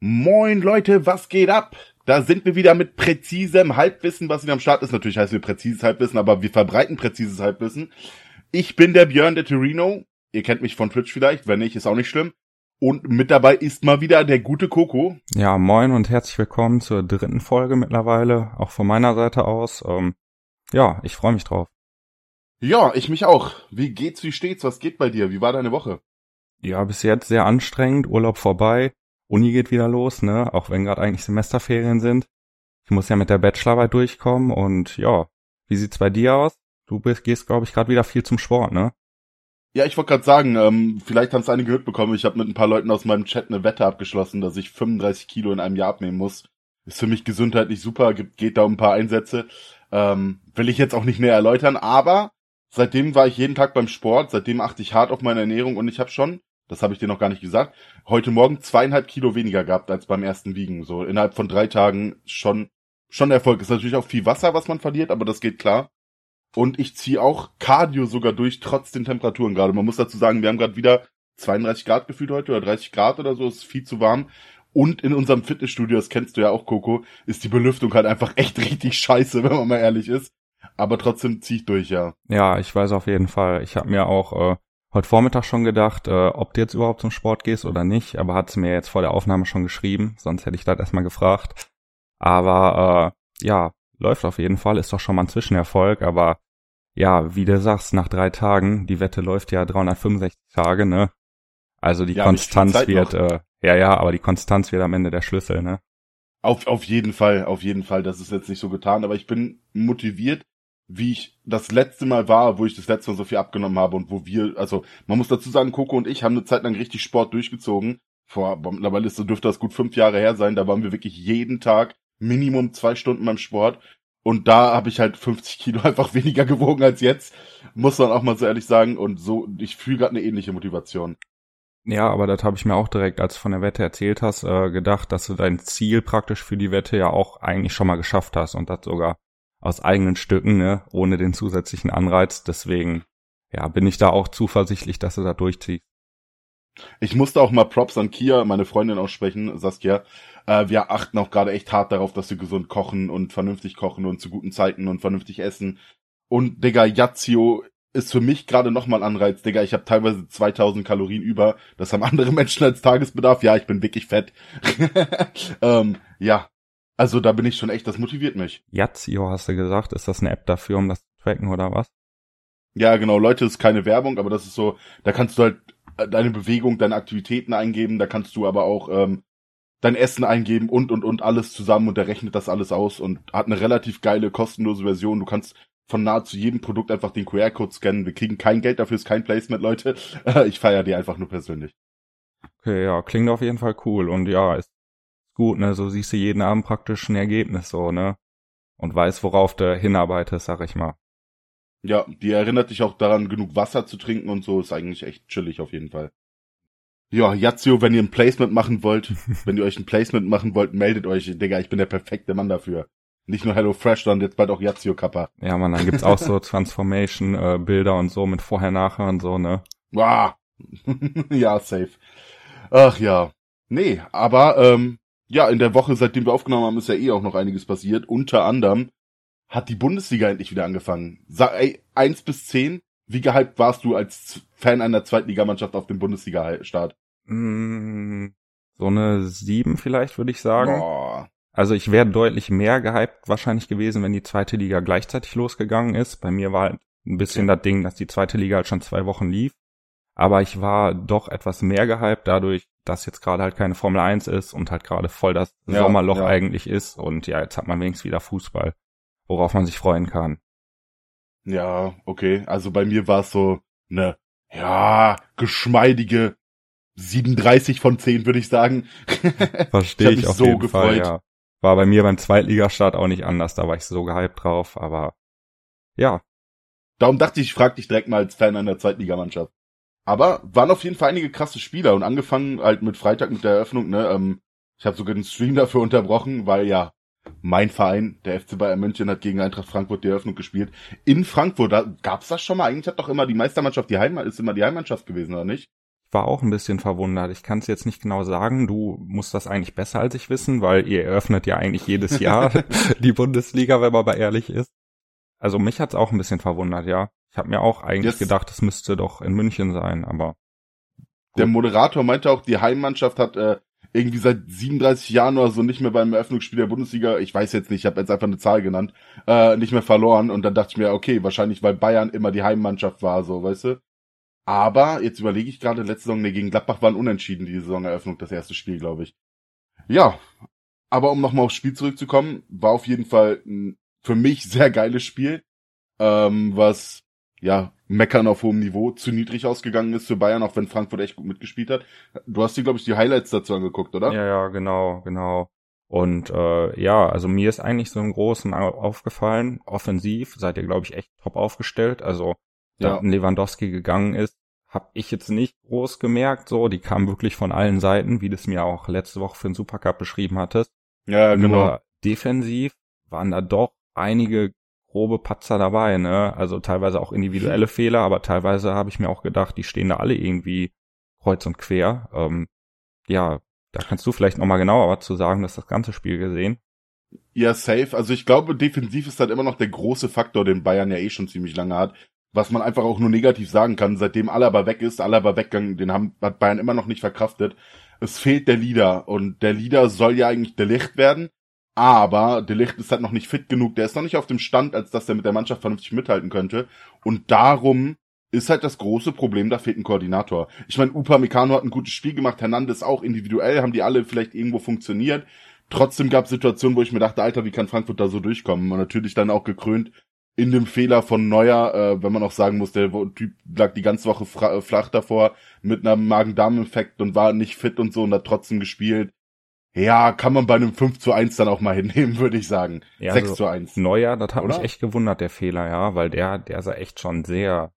Moin Leute, was geht ab? Da sind wir wieder mit präzisem Halbwissen, was wieder am Start ist. Natürlich heißt wir präzises Halbwissen, aber wir verbreiten präzises Halbwissen. Ich bin der Björn der Torino. Ihr kennt mich von Twitch vielleicht, wenn nicht, ist auch nicht schlimm. Und mit dabei ist mal wieder der gute Coco. Ja, moin und herzlich willkommen zur dritten Folge mittlerweile, auch von meiner Seite aus. Ähm, ja, ich freue mich drauf. Ja, ich mich auch. Wie geht's, wie steht's, was geht bei dir? Wie war deine Woche? Ja, bis jetzt sehr anstrengend, Urlaub vorbei. Uni geht wieder los, ne? Auch wenn gerade eigentlich Semesterferien sind. Ich muss ja mit der Bachelorarbeit durchkommen und ja, wie sieht's bei dir aus? Du bist, gehst, glaube ich, gerade wieder viel zum Sport, ne? Ja, ich wollte gerade sagen, ähm, vielleicht haben es einige gehört bekommen. Ich habe mit ein paar Leuten aus meinem Chat eine Wette abgeschlossen, dass ich 35 Kilo in einem Jahr abnehmen muss. Ist für mich gesundheitlich super, geht da um ein paar Einsätze. Ähm, will ich jetzt auch nicht näher erläutern, aber seitdem war ich jeden Tag beim Sport, seitdem achte ich hart auf meine Ernährung und ich habe schon das habe ich dir noch gar nicht gesagt, heute Morgen zweieinhalb Kilo weniger gehabt als beim ersten Wiegen. So innerhalb von drei Tagen schon, schon Erfolg. Ist natürlich auch viel Wasser, was man verliert, aber das geht klar. Und ich ziehe auch Cardio sogar durch, trotz den Temperaturen gerade. Man muss dazu sagen, wir haben gerade wieder 32 Grad gefühlt heute oder 30 Grad oder so, ist viel zu warm. Und in unserem Fitnessstudio, das kennst du ja auch, Coco, ist die Belüftung halt einfach echt richtig scheiße, wenn man mal ehrlich ist. Aber trotzdem zieh ich durch, ja. Ja, ich weiß auf jeden Fall. Ich habe mir auch äh, heute Vormittag schon gedacht, äh, ob du jetzt überhaupt zum Sport gehst oder nicht, aber hat es mir jetzt vor der Aufnahme schon geschrieben, sonst hätte ich das erstmal gefragt. Aber äh, ja, läuft auf jeden Fall, ist doch schon mal ein Zwischenerfolg, aber ja, wie du sagst, nach drei Tagen, die Wette läuft ja 365 Tage, ne? Also die ja, Konstanz wird, äh, ja, ja, aber die Konstanz wird am Ende der Schlüssel, ne? Auf, auf jeden Fall, auf jeden Fall, das ist jetzt nicht so getan, aber ich bin motiviert, wie ich das letzte Mal war, wo ich das letzte Mal so viel abgenommen habe und wo wir, also man muss dazu sagen, Coco und ich haben eine Zeit lang richtig Sport durchgezogen. Vor, mittlerweile ist, dürfte das gut fünf Jahre her sein, da waren wir wirklich jeden Tag Minimum zwei Stunden beim Sport. Und da habe ich halt 50 Kilo einfach weniger gewogen als jetzt, muss man auch mal so ehrlich sagen. Und so, ich fühle gerade eine ähnliche Motivation. Ja, aber das habe ich mir auch direkt, als du von der Wette erzählt hast, äh, gedacht, dass du dein Ziel praktisch für die Wette ja auch eigentlich schon mal geschafft hast und das sogar aus eigenen Stücken, ne, ohne den zusätzlichen Anreiz. Deswegen, ja, bin ich da auch zuversichtlich, dass er da durchzieht. Ich musste auch mal Props an Kia, meine Freundin aussprechen, Saskia. Äh, wir achten auch gerade echt hart darauf, dass wir gesund kochen und vernünftig kochen und zu guten Zeiten und vernünftig essen. Und Digga, Yazio ist für mich gerade nochmal Anreiz, Digga. Ich habe teilweise 2000 Kalorien über. Das haben andere Menschen als Tagesbedarf. Ja, ich bin wirklich fett. ähm, ja, also da bin ich schon echt, das motiviert mich. Yazio hast du gesagt, ist das eine App dafür, um das zu tracken oder was? Ja, genau, Leute, ist keine Werbung, aber das ist so, da kannst du halt äh, deine Bewegung, deine Aktivitäten eingeben, da kannst du aber auch ähm, dein Essen eingeben und und und alles zusammen und der rechnet das alles aus und hat eine relativ geile kostenlose Version. Du kannst von nahezu jedem Produkt einfach den QR-Code scannen. Wir kriegen kein Geld dafür, ist kein Placement, Leute. Ich feiere die einfach nur persönlich. Okay, ja, klingt auf jeden Fall cool und ja, ist gut, ne? So siehst du jeden Abend praktisch ein Ergebnis so, ne? Und weißt, worauf du hinarbeitest, sag ich mal. Ja, die erinnert dich auch daran, genug Wasser zu trinken und so, ist eigentlich echt chillig auf jeden Fall. Ja, Yazio, wenn ihr ein Placement machen wollt, wenn ihr euch ein Placement machen wollt, meldet euch, Digga, ich bin der perfekte Mann dafür. Nicht nur Hello Fresh, sondern jetzt bald auch Yazio Kappa. Ja, man, dann gibt's auch so Transformation-Bilder äh, und so mit vorher, nachher und so, ne? Wow. ja, safe. Ach ja. Nee, aber ähm, ja, in der Woche, seitdem wir aufgenommen haben, ist ja eh auch noch einiges passiert. Unter anderem hat die Bundesliga endlich wieder angefangen. Sag, ey, eins bis zehn, wie gehypt warst du als Fan einer Zweitligamannschaft auf dem Bundesliga-Start? Mm, so eine sieben vielleicht, würde ich sagen. Boah. Also ich wäre deutlich mehr gehypt wahrscheinlich gewesen, wenn die zweite Liga gleichzeitig losgegangen ist. Bei mir war halt ein bisschen das Ding, dass die zweite Liga halt schon zwei Wochen lief. Aber ich war doch etwas mehr gehypt dadurch, dass jetzt gerade halt keine Formel 1 ist und halt gerade voll das ja, Sommerloch ja. eigentlich ist. Und ja, jetzt hat man wenigstens wieder Fußball, worauf man sich freuen kann. Ja, okay. Also bei mir war es so eine, ja, geschmeidige 37 von 10, würde ich sagen. Verstehe ich, ich auf so jeden gefreut. Fall, ja. War bei mir beim Zweitligastart auch nicht anders, da war ich so gehypt drauf, aber ja. Darum dachte ich, ich frag dich direkt mal als Fan einer Zweitligamannschaft. Aber waren auf jeden Fall einige krasse Spieler und angefangen halt mit Freitag mit der Eröffnung, ne, ähm, ich habe sogar den Stream dafür unterbrochen, weil ja mein Verein, der FC Bayern München, hat gegen Eintracht Frankfurt die Eröffnung gespielt. In Frankfurt, da gab's das schon mal? Eigentlich hat doch immer die Meistermannschaft die Heimat, ist immer die Heimmannschaft gewesen, oder nicht? Ich war auch ein bisschen verwundert. Ich kann es jetzt nicht genau sagen. Du musst das eigentlich besser als ich wissen, weil ihr eröffnet ja eigentlich jedes Jahr die Bundesliga, wenn man mal ehrlich ist. Also mich hat's auch ein bisschen verwundert, ja. Ich habe mir auch eigentlich Yes. gedacht, es müsste doch in München sein, aber Der Moderator meinte auch, die Heimmannschaft hat äh, irgendwie seit 37 Jahren oder so nicht mehr beim Eröffnungsspiel der Bundesliga, ich weiß jetzt nicht, ich habe jetzt einfach eine Zahl genannt, äh, nicht mehr verloren. Und dann dachte ich mir, okay, wahrscheinlich, weil Bayern immer die Heimmannschaft war, so, weißt du. Aber jetzt überlege ich gerade, letzte Saison, nee, gegen Gladbach waren unentschieden, die Saisoneröffnung, das erste Spiel, glaube ich. Ja, aber um nochmal aufs Spiel zurückzukommen, war auf jeden Fall ein für mich sehr geiles Spiel, ähm, was ja meckern auf hohem Niveau zu niedrig ausgegangen ist für Bayern, auch wenn Frankfurt echt gut mitgespielt hat. Du hast dir, glaube ich, die Highlights dazu angeguckt, oder? ja, ja, genau, genau. Und äh, ja, also mir ist eigentlich so im Großen au- aufgefallen, offensiv seid ihr, glaube ich, echt top aufgestellt. Also da Ja. Lewandowski gegangen ist, habe ich jetzt nicht groß gemerkt. So, die kamen wirklich von allen Seiten, wie du es mir auch letzte Woche für den Supercup beschrieben hattest. Ja, genau. Nur defensiv waren da doch einige grobe Patzer dabei, ne? Also teilweise auch individuelle Fehler, aber teilweise habe ich mir auch gedacht, die stehen da alle irgendwie kreuz und quer. Ähm, ja, da kannst du vielleicht noch mal genauer was zu sagen, dass das ganze Spiel gesehen. Ja, safe. Also ich glaube, defensiv ist halt immer noch der große Faktor, den Bayern ja eh schon ziemlich lange hat. Was man einfach auch nur negativ sagen kann, seitdem Alaba weg ist, Alaba weggegangen, den haben, hat Bayern immer noch nicht verkraftet. Es fehlt der Leader und der Leader soll ja eigentlich der Licht werden, aber der Licht ist halt noch nicht fit genug, der ist noch nicht auf dem Stand, als dass er mit der Mannschaft vernünftig mithalten könnte und darum ist halt das große Problem, da fehlt ein Koordinator. Ich meine, Upamecano hat ein gutes Spiel gemacht, Hernandez auch individuell, haben die alle vielleicht irgendwo funktioniert. Trotzdem gab es Situationen, wo ich mir dachte, Alter, wie kann Frankfurt da so durchkommen? Und natürlich dann auch gekrönt in dem Fehler von Neuer, äh, wenn man auch sagen muss, der Typ lag die ganze Woche fra- flach davor mit einem Magen-Darm-Infekt und war nicht fit und so und hat trotzdem gespielt. Ja, kann man bei einem 5 zu 1 dann auch mal hinnehmen, würde ich sagen. Ja, 6 also zu 1. Neuer, das hat Oder? mich echt gewundert, der Fehler, ja, weil der, der sah echt schon sehr,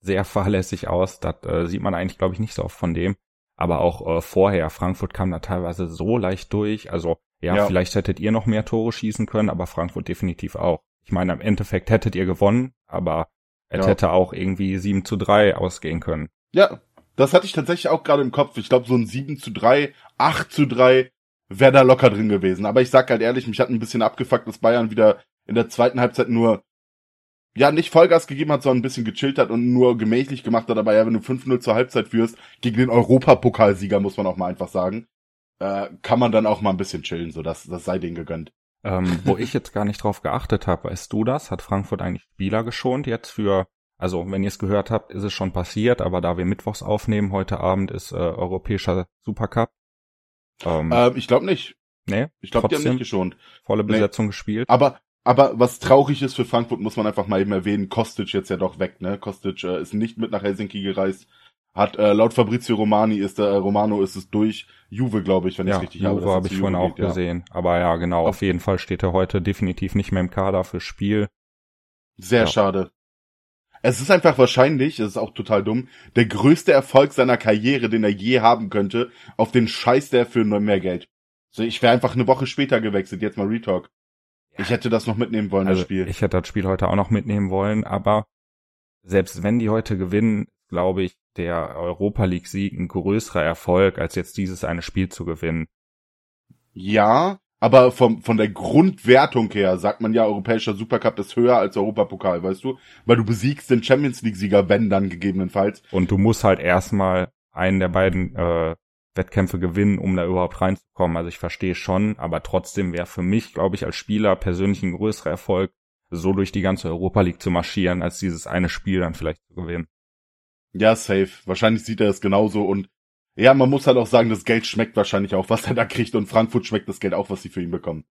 sehr fahrlässig aus. Das äh, sieht man eigentlich, glaube ich, nicht so oft von dem. Aber auch äh, vorher, Frankfurt kam da teilweise so leicht durch. Also ja, Ja. vielleicht hättet ihr noch mehr Tore schießen können, aber Frankfurt definitiv auch. Ich meine, im Endeffekt hättet ihr gewonnen, aber es Ja. hätte auch irgendwie 7 zu 3 ausgehen können. Ja, das hatte ich tatsächlich auch gerade im Kopf. Ich glaube, so ein 7 zu 3, 8 zu 3 wäre da locker drin gewesen. Aber ich sag halt ehrlich, mich hat ein bisschen abgefuckt, dass Bayern wieder in der zweiten Halbzeit nur, ja, nicht Vollgas gegeben hat, sondern ein bisschen gechillt hat und nur gemächlich gemacht hat. Aber ja, wenn du 5-0 zur Halbzeit führst, gegen den Europapokalsieger, muss man auch mal einfach sagen, äh, kann man dann auch mal ein bisschen chillen, so das, das sei denen gegönnt. Ähm, wo ich jetzt gar nicht drauf geachtet habe, weißt du das? Hat Frankfurt eigentlich Spieler geschont jetzt für, also wenn ihr es gehört habt, ist es schon passiert, aber da wir mittwochs aufnehmen, heute Abend ist äh, europäischer Supercup. Ähm, Ähm, ich glaube nicht. nee, Ich glaube, die haben nicht geschont. volle nee. Besetzung gespielt. Aber, aber was traurig ist für Frankfurt, muss man einfach mal eben erwähnen, Kostic jetzt ja doch weg, ne? Kostic äh, ist nicht mit nach Helsinki gereist. Hat äh, laut Fabrizio Romani ist der äh, Romano ist es durch Juve, glaube ich, wenn ich Ja, es richtig habe. Juve dass er habe ich vorhin auch geht, ja. gesehen. Aber ja, genau, Auf- jeden Fall steht er heute definitiv nicht mehr im Kader fürs Spiel. Sehr Ja. schade. Es ist einfach wahrscheinlich, es ist auch total dumm, der größte Erfolg seiner Karriere, den er je haben könnte, auf den Scheiß der für nur mehr Geld. So, ich wäre einfach eine Woche später gewechselt, jetzt mal Retalk. Ich hätte das noch mitnehmen wollen, Also das Spiel. ich hätte das Spiel heute auch noch mitnehmen wollen, aber selbst wenn die heute gewinnen, glaube ich, der Europa League Sieg ein größerer Erfolg, als jetzt dieses eine Spiel zu gewinnen. Ja, aber vom, von der Grundwertung her sagt man ja, europäischer Supercup ist höher als Europapokal, weißt du? Weil du besiegst den Champions League-Sieger, wenn dann gegebenenfalls. Und du musst halt erstmal einen der beiden äh, Wettkämpfe gewinnen, um da überhaupt reinzukommen. Also ich verstehe schon, aber trotzdem wäre für mich, glaube ich, als Spieler persönlich ein größerer Erfolg, so durch die ganze Europa League zu marschieren, als dieses eine Spiel dann vielleicht zu gewinnen. Ja, safe. Wahrscheinlich sieht er es genauso und ja, man muss halt auch sagen, das Geld schmeckt wahrscheinlich auch, was er da kriegt und Frankfurt schmeckt das Geld auch, was sie für ihn bekommen.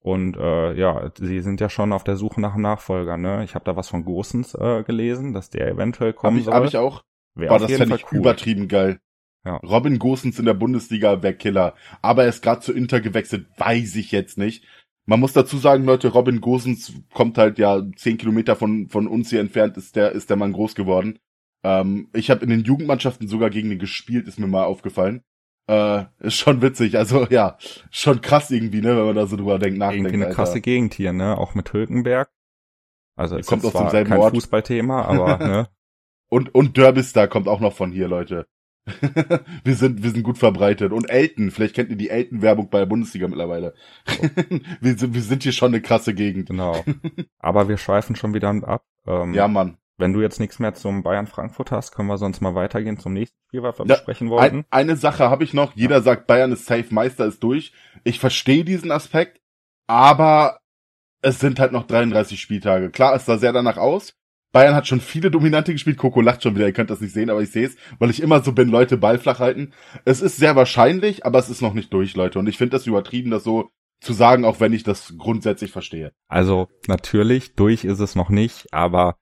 Und äh, ja, sie sind ja schon auf der Suche nach einem Nachfolger, ne? Ich habe da was von Gosens äh, gelesen, dass der eventuell Hab kommen ich, soll. hab ich auch. Wäre Boah, das fände ich cool. übertrieben geil. Ja. Robin Gosens in der Bundesliga wäre Killer. Aber er ist gerade zu Inter gewechselt, weiß ich jetzt nicht. Man muss dazu sagen, Leute, Robin Gosens kommt halt ja zehn Kilometer von, von uns hier entfernt, ist der, ist der Mann groß geworden. Ähm, ich habe in den Jugendmannschaften sogar gegen den gespielt, ist mir mal aufgefallen. Äh, ist schon witzig, also ja, schon krass irgendwie, ne, wenn man da so drüber denkt, nachdenkt. Irgendwie eine Alter. krasse Gegend hier, ne? Auch mit Hülkenberg. Also es Kommt ist zwar demselben kein Ort. Fußballthema, aber ne? Und, und Derbystar kommt auch noch von hier, Leute. wir sind, wir sind gut verbreitet. Und Elton, vielleicht kennt ihr die Elton-Werbung bei der Bundesliga mittlerweile. wir, sind, wir sind hier schon eine krasse Gegend. Genau. Aber wir schweifen schon wieder ab. Ähm, ja, Mann. Wenn du jetzt nichts mehr zum Bayern Frankfurt hast, können wir sonst mal weitergehen zum nächsten Spiel, was wir besprechen wollten. Ein, eine Sache habe ich noch. Jeder ja. sagt, Bayern ist safe, Meister ist durch. Ich verstehe diesen Aspekt, aber es sind halt noch 33 Spieltage. Klar, es sah sehr danach aus. Bayern hat schon viele Dominante gespielt. Coco lacht schon wieder, ihr könnt das nicht sehen, aber ich sehe es, weil ich immer so bin, Leute Ball flach halten. Es ist sehr wahrscheinlich, aber es ist noch nicht durch, Leute. Und ich finde das übertrieben, das so zu sagen, auch wenn ich das grundsätzlich verstehe. Also natürlich, durch ist es noch nicht, aber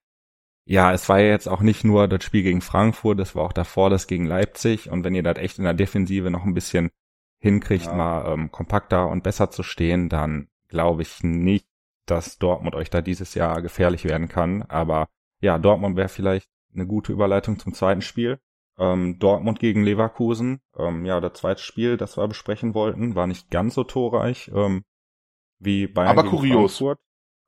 ja, es war ja jetzt auch nicht nur das Spiel gegen Frankfurt, es war auch davor das gegen Leipzig. Und wenn ihr das echt in der Defensive noch ein bisschen hinkriegt, ja. mal ähm, kompakter und besser zu stehen, dann glaube ich nicht, dass Dortmund euch da dieses Jahr gefährlich werden kann. Aber ja, Dortmund wäre vielleicht eine gute Überleitung zum zweiten Spiel. Ähm, Dortmund gegen Leverkusen. Ähm, ja, das zweite Spiel, das wir besprechen wollten, war nicht ganz so torreich ähm, wie Bayern Aber gegen kurios. Frankfurt.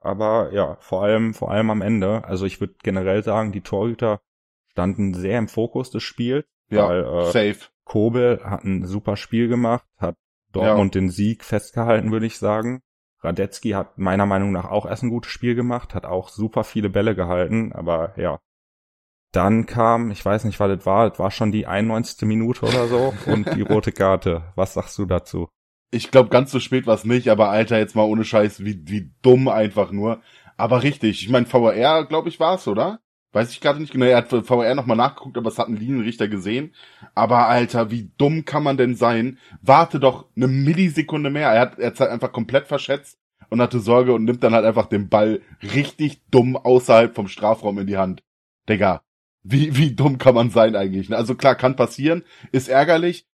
Aber ja, vor allem, vor allem am Ende. Also ich würde generell sagen, die Torhüter standen sehr im Fokus des Spiels. Ja, weil, äh, safe. Kobel hat ein super Spiel gemacht, hat Dortmund ja. den Sieg festgehalten, würde ich sagen. Radetzky hat meiner Meinung nach auch erst ein gutes Spiel gemacht, hat auch super viele Bälle gehalten, aber ja. Dann kam, ich weiß nicht, was das war, das war schon die 91. Minute oder so und die rote Karte. Was sagst du dazu? Ich glaube, ganz so spät war es nicht, aber Alter, jetzt mal ohne Scheiß, wie, wie dumm einfach nur. Aber richtig, ich meine, VR, glaube ich, war's, oder? Weiß ich gerade nicht genau. Er hat VR nochmal nachgeguckt, aber es hat ein Linienrichter gesehen. Aber Alter, wie dumm kann man denn sein? Warte doch eine Millisekunde mehr. Er hat, er hat halt einfach komplett verschätzt und hatte Sorge und nimmt dann halt einfach den Ball richtig dumm außerhalb vom Strafraum in die Hand. Digga, wie, wie dumm kann man sein eigentlich? Also klar, kann passieren, ist ärgerlich,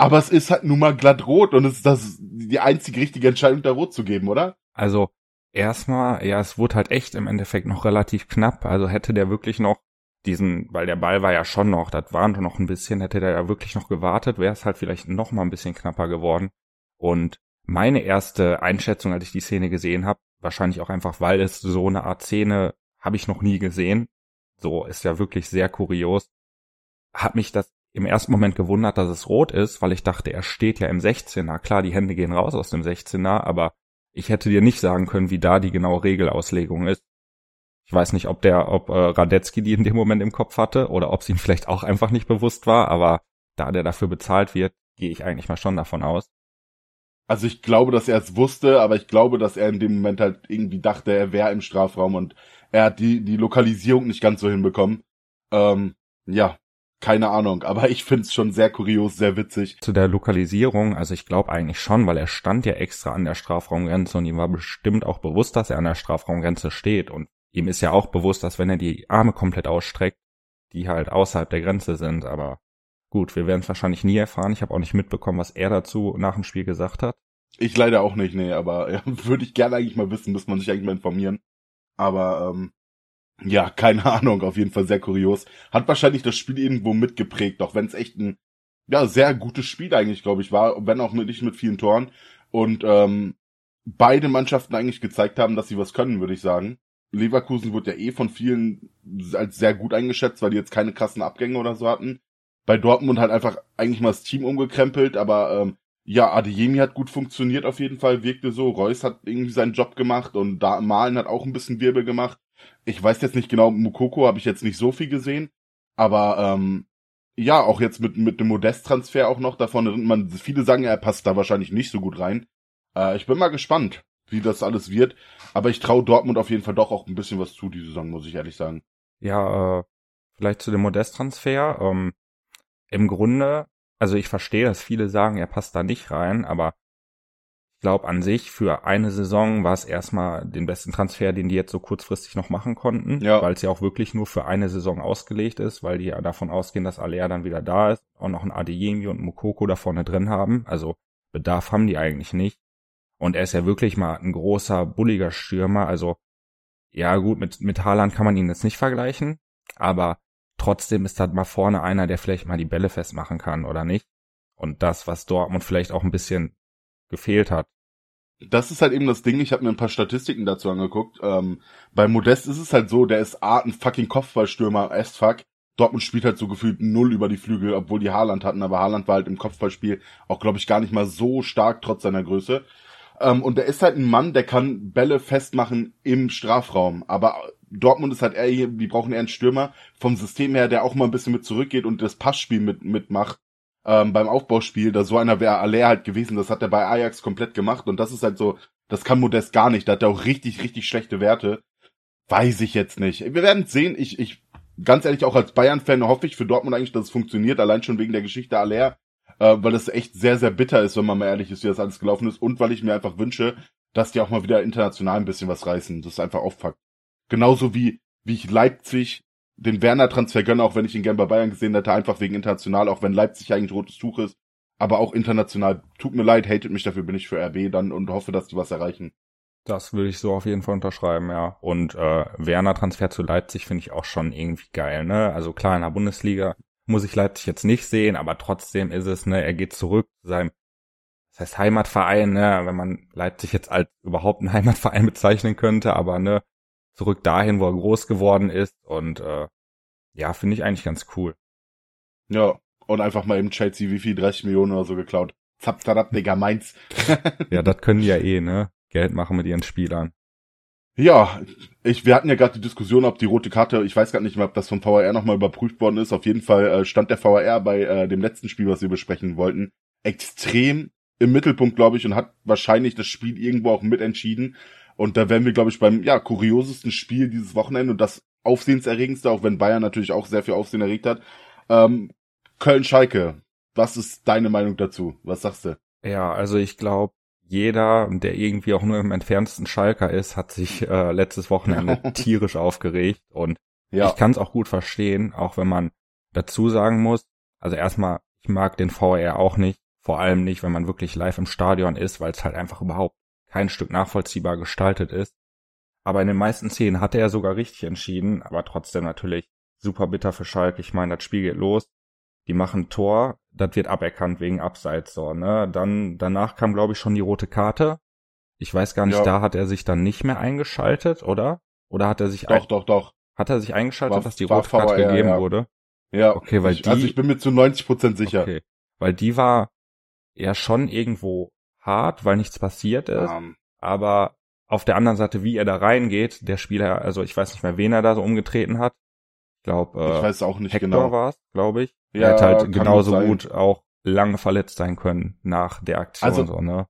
aber es ist halt nun mal glatt rot und es ist das die einzige richtige Entscheidung, da rot zu geben, oder? Also erstmal, ja, es wurde halt echt im Endeffekt noch relativ knapp. Also hätte der wirklich noch diesen, weil der Ball war ja schon noch, das waren noch ein bisschen, hätte der ja wirklich noch gewartet, wäre es halt vielleicht noch mal ein bisschen knapper geworden. Und meine erste Einschätzung, als ich die Szene gesehen habe, wahrscheinlich auch einfach, weil es so eine Art Szene habe ich noch nie gesehen. So ist ja wirklich sehr kurios. Hat mich das im ersten Moment gewundert, dass es rot ist, weil ich dachte, er steht ja im 16er. Klar, die Hände gehen raus aus dem 16er, aber ich hätte dir nicht sagen können, wie da die genaue Regelauslegung ist. Ich weiß nicht, ob der, ob äh, Radetzky die in dem Moment im Kopf hatte oder ob es ihm vielleicht auch einfach nicht bewusst war, aber da der dafür bezahlt wird, gehe ich eigentlich mal schon davon aus. Also ich glaube, dass er es wusste, aber ich glaube, dass er in dem Moment halt irgendwie dachte, er wäre im Strafraum und er hat die, die Lokalisierung nicht ganz so hinbekommen. Ähm, ja, keine Ahnung, aber ich find's schon sehr kurios, sehr witzig. Zu der Lokalisierung, also ich glaube eigentlich schon, weil er stand ja extra an der Strafraumgrenze und ihm war bestimmt auch bewusst, dass er an der Strafraumgrenze steht und ihm ist ja auch bewusst, dass wenn er die Arme komplett ausstreckt, die halt außerhalb der Grenze sind, aber gut, wir werden es wahrscheinlich nie erfahren. Ich habe auch nicht mitbekommen, was er dazu nach dem Spiel gesagt hat. Ich leider auch nicht, nee, aber ja, würde ich gerne eigentlich mal wissen, müsste man sich eigentlich mal informieren. Aber ähm, ja, keine Ahnung, auf jeden Fall sehr kurios. Hat wahrscheinlich das Spiel irgendwo mitgeprägt, auch wenn es echt ein ja sehr gutes Spiel eigentlich, glaube ich, war, wenn auch nicht mit vielen Toren. Und ähm, beide Mannschaften eigentlich gezeigt haben, dass sie was können, würde ich sagen. Leverkusen wurde ja eh von vielen als sehr gut eingeschätzt, weil die jetzt keine krassen Abgänge oder so hatten. Bei Dortmund halt einfach eigentlich mal das Team umgekrempelt, aber ähm, ja, Adeyemi hat gut funktioniert auf jeden Fall, wirkte so. Reus hat irgendwie seinen Job gemacht und da Malen hat auch ein bisschen Wirbel gemacht. Ich weiß jetzt nicht genau, Mukoko habe ich jetzt nicht so viel gesehen, aber ähm, ja, auch jetzt mit mit dem Modest-Transfer auch noch davon. Man viele sagen, er passt da wahrscheinlich nicht so gut rein. Äh, ich bin mal gespannt, wie das alles wird. Aber ich traue Dortmund auf jeden Fall doch auch ein bisschen was zu die Saison, muss ich ehrlich sagen. Ja, äh, vielleicht zu dem Modest-Transfer. Ähm, Im Grunde, also ich verstehe, dass viele sagen, er passt da nicht rein, aber glaube an sich für eine Saison war es erstmal den besten Transfer, den die jetzt so kurzfristig noch machen konnten, ja. weil es ja auch wirklich nur für eine Saison ausgelegt ist, weil die ja davon ausgehen, dass Alea dann wieder da ist und noch ein Adeyemi und Mukoko da vorne drin haben. Also Bedarf haben die eigentlich nicht. Und er ist ja wirklich mal ein großer, bulliger Stürmer. Also ja gut, mit, mit Haaland kann man ihn jetzt nicht vergleichen, aber trotzdem ist da mal vorne einer, der vielleicht mal die Bälle festmachen kann oder nicht. Und das, was Dortmund vielleicht auch ein bisschen gefehlt hat. Das ist halt eben das Ding, ich habe mir ein paar Statistiken dazu angeguckt. Ähm, bei Modest ist es halt so, der ist A, ein fucking Kopfballstürmer as fuck. Dortmund spielt halt so gefühlt null über die Flügel, obwohl die Haaland hatten, aber Haaland war halt im Kopfballspiel auch, glaube ich, gar nicht mal so stark, trotz seiner Größe. Ähm, und der ist halt ein Mann, der kann Bälle festmachen im Strafraum. Aber Dortmund ist halt eher, die brauchen eher einen Stürmer vom System her, der auch mal ein bisschen mit zurückgeht und das Passspiel mit, mitmacht. Ähm, beim Aufbauspiel, da so einer wäre Aller halt gewesen, das hat er bei Ajax komplett gemacht und das ist halt so, das kann Modest gar nicht, da hat er auch richtig, richtig schlechte Werte. Weiß ich jetzt nicht. Wir werden sehen, ich, ich, ganz ehrlich, auch als Bayern-Fan hoffe ich für Dortmund eigentlich, dass es funktioniert, allein schon wegen der Geschichte Aller, äh, weil es echt sehr, sehr bitter ist, wenn man mal ehrlich ist, wie das alles gelaufen ist und weil ich mir einfach wünsche, dass die auch mal wieder international ein bisschen was reißen. Das ist einfach Auffakt. Genauso wie, wie ich Leipzig den Werner-Transfer gönne, auch wenn ich ihn gern bei Bayern gesehen hätte, einfach wegen international, auch wenn Leipzig eigentlich rotes Tuch ist, aber auch international. Tut mir leid, hatet mich dafür, bin ich für RB dann und hoffe, dass die was erreichen. Das will ich so auf jeden Fall unterschreiben, ja. Und äh, Werner-Transfer zu Leipzig finde ich auch schon irgendwie geil, ne? Also klar, in der Bundesliga muss ich Leipzig jetzt nicht sehen, aber trotzdem ist es, ne, er geht zurück zu seinem, das heißt Heimatverein, ne, wenn man Leipzig jetzt als überhaupt einen Heimatverein bezeichnen könnte, aber ne, zurück dahin, wo er groß geworden ist und äh, ja, finde ich eigentlich ganz cool. Ja, und einfach mal im Chelsea wie viel 30 Millionen oder so geklaut. Zap, zap, Digga, meins. ja, das können die ja eh, ne? Geld machen mit ihren Spielern. Ja, ich, wir hatten ja gerade die Diskussion, ob die rote Karte, ich weiß gar nicht mehr, ob das vom VAR nochmal überprüft worden ist. Auf jeden Fall äh, stand der VAR bei äh, dem letzten Spiel, was wir besprechen wollten, extrem im Mittelpunkt, glaube ich, und hat wahrscheinlich das Spiel irgendwo auch mitentschieden. Und da wären wir, glaube ich, beim ja kuriosesten Spiel dieses Wochenende und das aufsehenserregendste, auch wenn Bayern natürlich auch sehr viel Aufsehen erregt hat. Ähm, Köln-Schalke, was ist deine Meinung dazu? Was sagst du? Ja, also ich glaube, jeder, der irgendwie auch nur im entferntesten Schalker ist, hat sich äh, letztes Wochenende tierisch aufgeregt und ja. ich kann es auch gut verstehen, auch wenn man dazu sagen muss, also erstmal, ich mag den VR auch nicht, vor allem nicht, wenn man wirklich live im Stadion ist, weil es halt einfach überhaupt kein Stück nachvollziehbar gestaltet ist. Aber in den meisten Szenen hatte er sogar richtig entschieden, aber trotzdem natürlich super bitter für Schalke. Ich meine, das Spiel geht los, die machen Tor, das wird aberkannt wegen Abseits so, ne? Dann danach kam glaube ich schon die rote Karte. Ich weiß gar nicht, ja. da hat er sich dann nicht mehr eingeschaltet, oder? Oder hat er sich Doch, doch, doch. Hat er sich eingeschaltet, war, dass die rote Karte VR, gegeben ja. wurde? Ja. Okay, weil ich, die Also ich bin mir zu 90 Prozent sicher. Okay. Weil die war ja schon irgendwo hart, weil nichts passiert ist. Um. Aber auf der anderen Seite, wie er da reingeht, der Spieler, also ich weiß nicht mehr, wen er da so umgetreten hat. Ich glaube, äh, ich weiß auch nicht Hector genau. war es, glaube ich. Ja, er hat halt genauso gut auch lange verletzt sein können nach der Aktion, also, so, ne?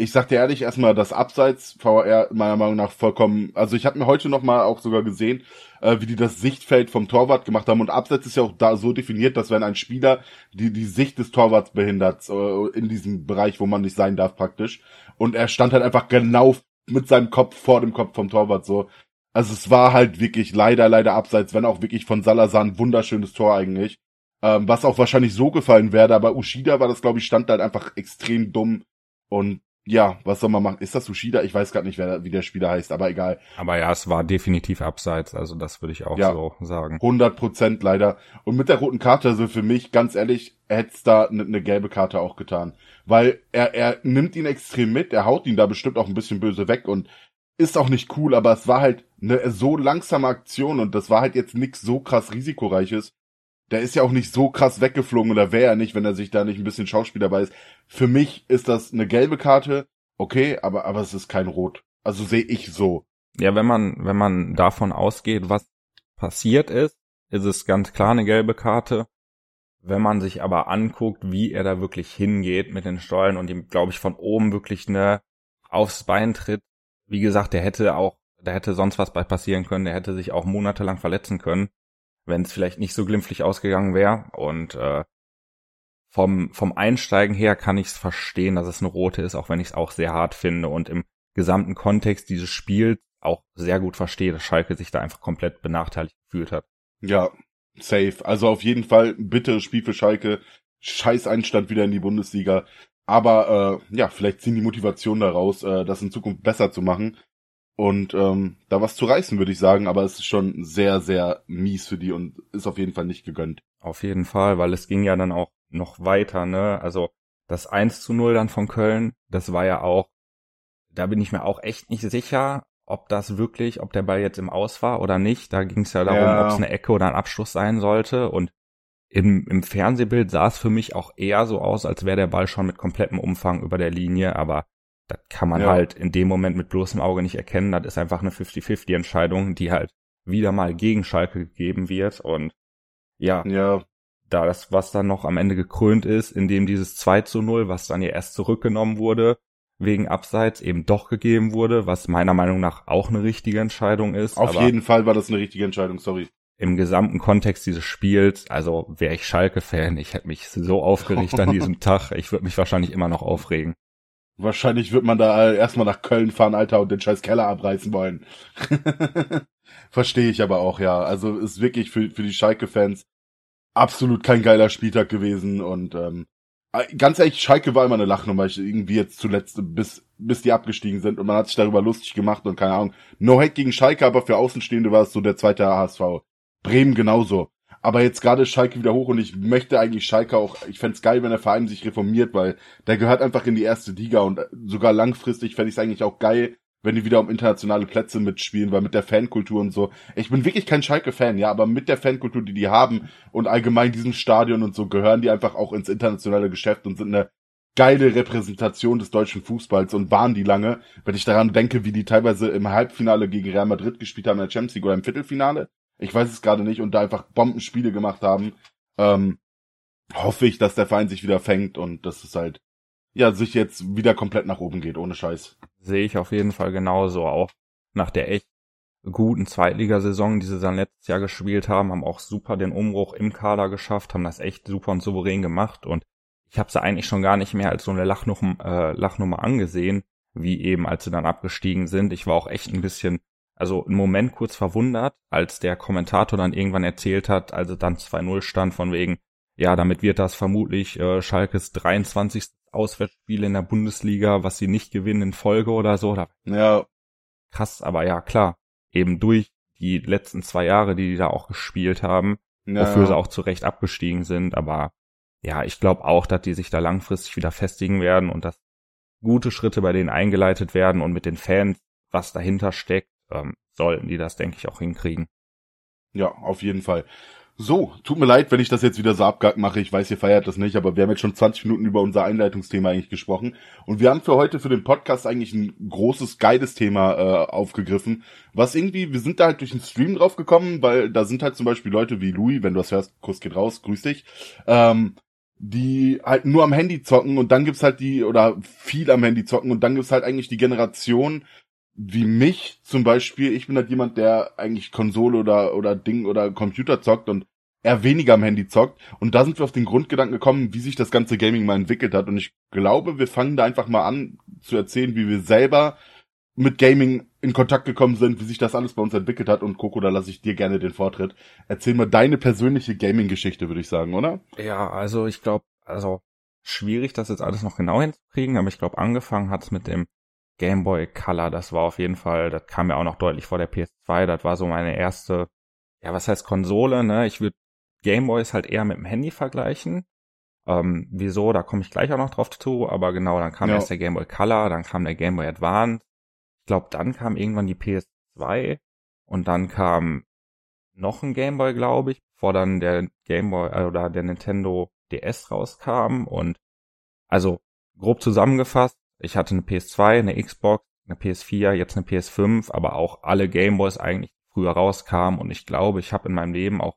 Ich sag dir ehrlich, erstmal das Abseits VR meiner Meinung nach vollkommen, also ich habe mir heute noch mal auch sogar gesehen, äh, wie die das Sichtfeld vom Torwart gemacht haben und Abseits ist ja auch da so definiert, dass wenn ein Spieler die die Sicht des Torwarts behindert äh, in diesem Bereich, wo man nicht sein darf praktisch und er stand halt einfach genau mit seinem Kopf vor dem Kopf vom Torwart so. Also es war halt wirklich leider leider Abseits, wenn auch wirklich von Salazar ein wunderschönes Tor eigentlich. Ähm, was auch wahrscheinlich so gefallen wäre, aber Ushida war das, glaube ich, stand halt einfach extrem dumm und ja, was soll man machen? Ist das Ushida? Ich weiß gerade nicht, wer, wie der Spieler heißt, aber egal. Aber ja, es war definitiv abseits, also das würde ich auch ja, so sagen. 100 Prozent leider. Und mit der roten Karte, also für mich, ganz ehrlich, hätte es da eine ne gelbe Karte auch getan. Weil er, er nimmt ihn extrem mit, er haut ihn da bestimmt auch ein bisschen böse weg und ist auch nicht cool, aber es war halt eine so langsame Aktion und das war halt jetzt nix so krass risikoreiches, der ist ja auch nicht so krass weggeflogen oder wäre er nicht, wenn er sich da nicht ein bisschen Schauspiel dabei ist. Für mich ist das eine gelbe Karte, okay, aber, aber es ist kein Rot. Also sehe ich so. Ja, wenn man, wenn man davon ausgeht, was passiert ist, ist es ganz klar eine gelbe Karte. Wenn man sich aber anguckt, wie er da wirklich hingeht mit den Stollen und ihm, glaube ich, von oben wirklich eine aufs Bein tritt, wie gesagt, der hätte auch, da hätte sonst was bei passieren können, der hätte sich auch monatelang verletzen können wenn es vielleicht nicht so glimpflich ausgegangen wäre. Und äh, vom, vom Einsteigen her kann ich es verstehen, dass es eine rote ist, auch wenn ich es auch sehr hart finde und im gesamten Kontext dieses Spiels auch sehr gut verstehe, dass Schalke sich da einfach komplett benachteiligt gefühlt hat. Ja, safe. Also auf jeden Fall bitteres Spiel für Schalke. Scheiß Einstand wieder in die Bundesliga. Aber äh, ja, vielleicht ziehen die Motivation daraus, äh, das in Zukunft besser zu machen und ähm, da was zu reißen, würde ich sagen, aber es ist schon sehr, sehr mies für die und ist auf jeden Fall nicht gegönnt. Auf jeden Fall, weil es ging ja dann auch noch weiter, ne? Also das 1 zu 0 dann von Köln, das war ja auch, da bin ich mir auch echt nicht sicher, ob das wirklich, ob der Ball jetzt im Aus war oder nicht. Da ging es ja darum, Ja. ob es eine Ecke oder ein Abschluss sein sollte. Und im, im Fernsehbild sah es für mich auch eher so aus, als wäre der Ball schon mit komplettem Umfang über der Linie. Aber das kann man Ja. halt in dem Moment mit bloßem Auge nicht erkennen. Das ist einfach eine 50-50-Entscheidung, die halt wieder mal gegen Schalke gegeben wird. Und ja, Ja, da das, was dann noch am Ende gekrönt ist, indem dieses 2 zu 0, was dann ja erst zurückgenommen wurde, wegen Abseits eben doch gegeben wurde, was meiner Meinung nach auch eine richtige Entscheidung ist. auf jeden Fall war das eine richtige Entscheidung, sorry. im gesamten Kontext dieses Spiels, also wäre ich Schalke-Fan, ich hätte mich so aufgeregt an diesem Tag, ich würde mich wahrscheinlich immer noch aufregen. Wahrscheinlich wird man da erstmal nach Köln fahren, Alter, und den scheiß Keller abreißen wollen. Verstehe ich aber auch, ja. Also ist wirklich für, für die Schalke-Fans absolut kein geiler Spieltag gewesen und ähm, äh, ganz ehrlich, Schalke war immer eine Lachnummer, ich irgendwie jetzt zuletzt, bis, bis die abgestiegen sind und man hat sich darüber lustig gemacht und keine Ahnung. No Hate gegen Schalke, aber für Außenstehende war es so der zweite HSV. Bremen genauso. Aber jetzt gerade Schalke wieder hoch und ich möchte eigentlich Schalke auch, ich fänd's geil, wenn der Verein sich reformiert, weil der gehört einfach in die erste Liga und sogar langfristig fände ich es eigentlich auch geil, wenn die wieder um internationale Plätze mitspielen, weil mit der Fankultur und so. Ich bin wirklich kein Schalke-Fan, ja, aber mit der Fankultur, die die haben und allgemein diesem Stadion und so, gehören die einfach auch ins internationale Geschäft und sind eine geile Repräsentation des deutschen Fußballs und waren die lange, wenn ich daran denke, wie die teilweise im Halbfinale gegen Real Madrid gespielt haben in der Champions League oder im Viertelfinale. Ich weiß es gerade nicht und da einfach Bombenspiele gemacht haben. Ähm, hoffe ich, dass der Verein sich wieder fängt und dass es halt, ja, sich jetzt wieder komplett nach oben geht, ohne Scheiß. Sehe ich auf jeden Fall genauso, auch nach der echt guten Zweitligasaison, die sie dann letztes Jahr gespielt haben, haben auch super den Umbruch im Kader geschafft, haben das echt super und souverän gemacht und ich habe sie eigentlich schon gar nicht mehr als so eine Lachnummer, äh, Lachnummer angesehen, wie eben als sie dann abgestiegen sind. Ich war auch echt ein bisschen, also einen Moment kurz verwundert, als der Kommentator dann irgendwann erzählt hat, als es dann 2-0 stand von wegen, ja, damit wird das vermutlich äh, Schalkes 23. Auswärtsspiel in der Bundesliga, was sie nicht gewinnen in Folge oder so. Ja, krass, aber ja, klar, eben durch die letzten zwei Jahre, die die da auch gespielt haben, ja, wofür sie auch zu Recht abgestiegen sind. Aber ja, ich glaube auch, dass die sich da langfristig wieder festigen werden und dass gute Schritte bei denen eingeleitet werden und mit den Fans, was dahinter steckt, ähm, sollten die das, denke ich, auch hinkriegen. Ja, auf jeden Fall. So, tut mir leid, wenn ich das jetzt wieder so abgehakt mache. Ich weiß, ihr feiert das nicht, aber wir haben jetzt schon 20 Minuten über unser Einleitungsthema eigentlich gesprochen. Und wir haben für heute, für den Podcast eigentlich ein großes, geiles Thema äh, aufgegriffen. Was irgendwie, wir sind da halt durch den Stream drauf gekommen, weil da sind halt zum Beispiel Leute wie Louis, wenn du das hörst, Kuss geht raus, grüß dich, ähm, die halt nur am Handy zocken und dann gibt's halt die, oder viel am Handy zocken und dann gibt's halt eigentlich die Generation, wie mich zum Beispiel, ich bin halt jemand, der eigentlich Konsole oder, oder Ding oder Computer zockt und eher weniger am Handy zockt. Und da sind wir auf den Grundgedanken gekommen, wie sich das ganze Gaming mal entwickelt hat. Und ich glaube, wir fangen da einfach mal an zu erzählen, wie wir selber mit Gaming in Kontakt gekommen sind, wie sich das alles bei uns entwickelt hat. Und Coco, da lasse ich dir gerne den Vortritt. Erzähl mal deine persönliche Gaming-Geschichte, würde ich sagen, oder? Ja, also ich glaube, also schwierig, das jetzt alles noch genau hinzukriegen, aber ich glaube, angefangen hat's mit dem Game Boy Color. Das war auf jeden Fall, das kam ja auch noch deutlich vor der PS2. Das war so meine erste, ja, was heißt Konsole, ne? Ich würde Game Boys halt eher mit dem Handy vergleichen. Ähm, wieso, da komme ich gleich auch noch drauf zu, aber genau, dann kam Ja. erst der Game Boy Color, dann kam der Game Boy Advance. Ich glaube, dann kam irgendwann die PS2 und dann kam noch ein Game Boy, glaube ich, bevor dann der Game Boy äh, oder der Nintendo DS rauskam und also grob zusammengefasst, ich hatte eine PS2, eine Xbox, eine PS4, jetzt eine PS5, aber auch alle Gameboys eigentlich früher rauskamen und ich glaube, ich habe in meinem Leben auch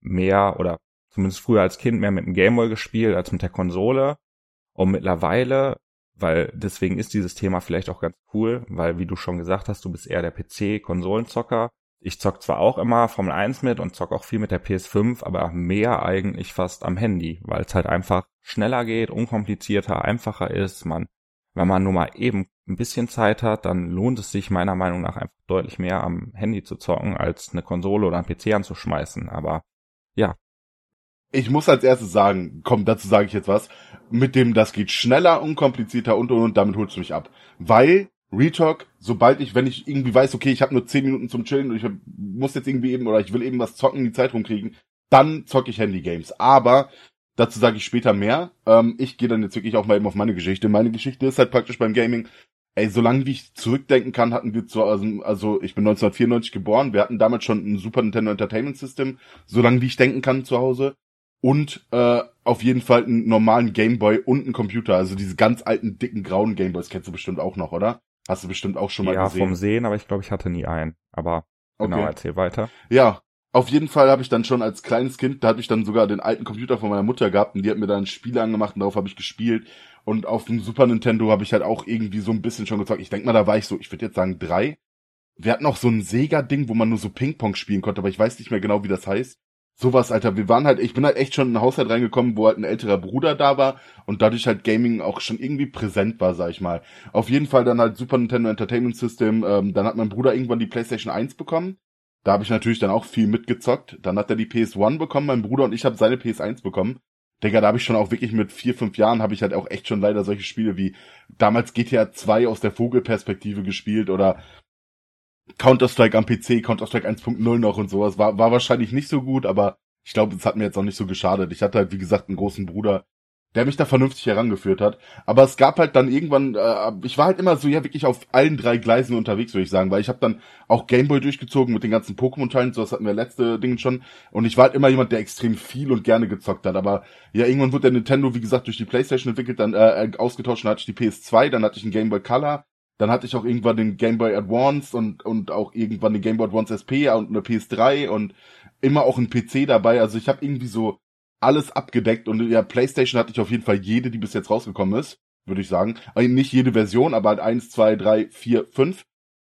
mehr oder zumindest früher als Kind mehr mit dem Gameboy gespielt als mit der Konsole und mittlerweile, weil deswegen ist dieses Thema vielleicht auch ganz cool, weil wie du schon gesagt hast, du bist eher der PC-Konsolenzocker. Ich zock zwar auch immer Formel 1 mit und zock auch viel mit der PS5, aber mehr eigentlich fast am Handy, weil es halt einfach schneller geht, unkomplizierter, einfacher ist. Man, wenn man nur mal eben ein bisschen Zeit hat, dann lohnt es sich meiner Meinung nach einfach deutlich mehr am Handy zu zocken, als eine Konsole oder einen PC anzuschmeißen. Aber ja, Ich muss als erstes sagen, komm, dazu sage ich jetzt was, mit dem, das geht schneller, unkomplizierter und und und, damit holst du mich ab. Weil, Retalk, sobald ich, wenn ich irgendwie weiß, okay, ich habe nur 10 Minuten zum Chillen und ich muss jetzt irgendwie eben, oder ich will eben was zocken, die Zeit rumkriegen, dann zocke ich Handy-Games. Aber, dazu sage ich später mehr. Ähm, ich gehe dann jetzt wirklich auch mal eben auf meine Geschichte. Meine Geschichte ist halt praktisch beim Gaming, ey, solange wie ich zurückdenken kann, hatten wir zu, also, also ich bin 1994 geboren, wir hatten damals schon ein Super Nintendo Entertainment System, solange wie ich denken kann zu Hause. Und äh, auf jeden Fall einen normalen Gameboy und einen Computer. Also diese ganz alten, dicken, grauen Gameboys kennst du bestimmt auch noch, oder? Hast du bestimmt auch schon mal ja, gesehen. Ja, vom Sehen, aber ich glaube, ich hatte nie einen. Aber genau, Okay. erzähl weiter. Ja, auf jeden Fall habe ich dann schon als kleines Kind, da hatte ich dann sogar den alten Computer von meiner Mutter gehabt und die hat mir dann Spiele angemacht und darauf habe ich gespielt. Und auf dem Super Nintendo habe ich halt auch irgendwie so ein bisschen schon gezockt. Ich denk mal, da war ich so, ich würde jetzt sagen drei. Wir hatten auch so ein Sega-Ding, wo man nur so Ping-Pong spielen konnte, aber ich weiß nicht mehr genau, wie das heißt. Sowas, Alter. Wir waren halt, ich bin halt echt schon in ein Haushalt reingekommen, wo halt ein älterer Bruder da war und dadurch halt Gaming auch schon irgendwie präsent war, sag ich mal. Auf jeden Fall dann halt Super Nintendo Entertainment System. Ähm, dann hat mein Bruder irgendwann die PlayStation 1 bekommen. Da habe ich natürlich dann auch viel mitgezockt. Dann hat er die PS1 bekommen, mein Bruder und ich habe seine PS1 bekommen. Digga, da habe ich schon auch wirklich mit vier, fünf Jahren habe ich halt auch echt schon leider solche Spiele wie damals GTA 2 aus der Vogelperspektive gespielt oder Counter-Strike am PC, Counter-Strike 1.0 noch und sowas. War, war wahrscheinlich nicht so gut, aber ich glaube, es hat mir jetzt auch nicht so geschadet. Ich hatte halt, wie gesagt, einen großen Bruder, der mich da vernünftig herangeführt hat. Aber es gab halt dann irgendwann, äh, ich war halt immer so ja wirklich auf allen drei Gleisen unterwegs, würde ich sagen, weil ich habe dann auch Gameboy durchgezogen mit den ganzen Pokémon-Teilen, so das hatten wir letzte Dinge schon. Und ich war halt immer jemand, der extrem viel und gerne gezockt hat. Aber ja, irgendwann wurde der Nintendo, wie gesagt, durch die Playstation entwickelt, dann äh, ausgetauscht, dann hatte ich die PS2, dann hatte ich einen Gameboy Color, dann hatte ich auch irgendwann den Game Boy Advance und, und auch irgendwann den Game Boy Advance SP und eine PS3 und immer auch ein PC dabei. Also ich habe irgendwie so alles abgedeckt und ja, PlayStation hatte ich auf jeden Fall jede, die bis jetzt rausgekommen ist, würde ich sagen. Also nicht jede Version, aber halt eins, zwei, drei, vier, fünf.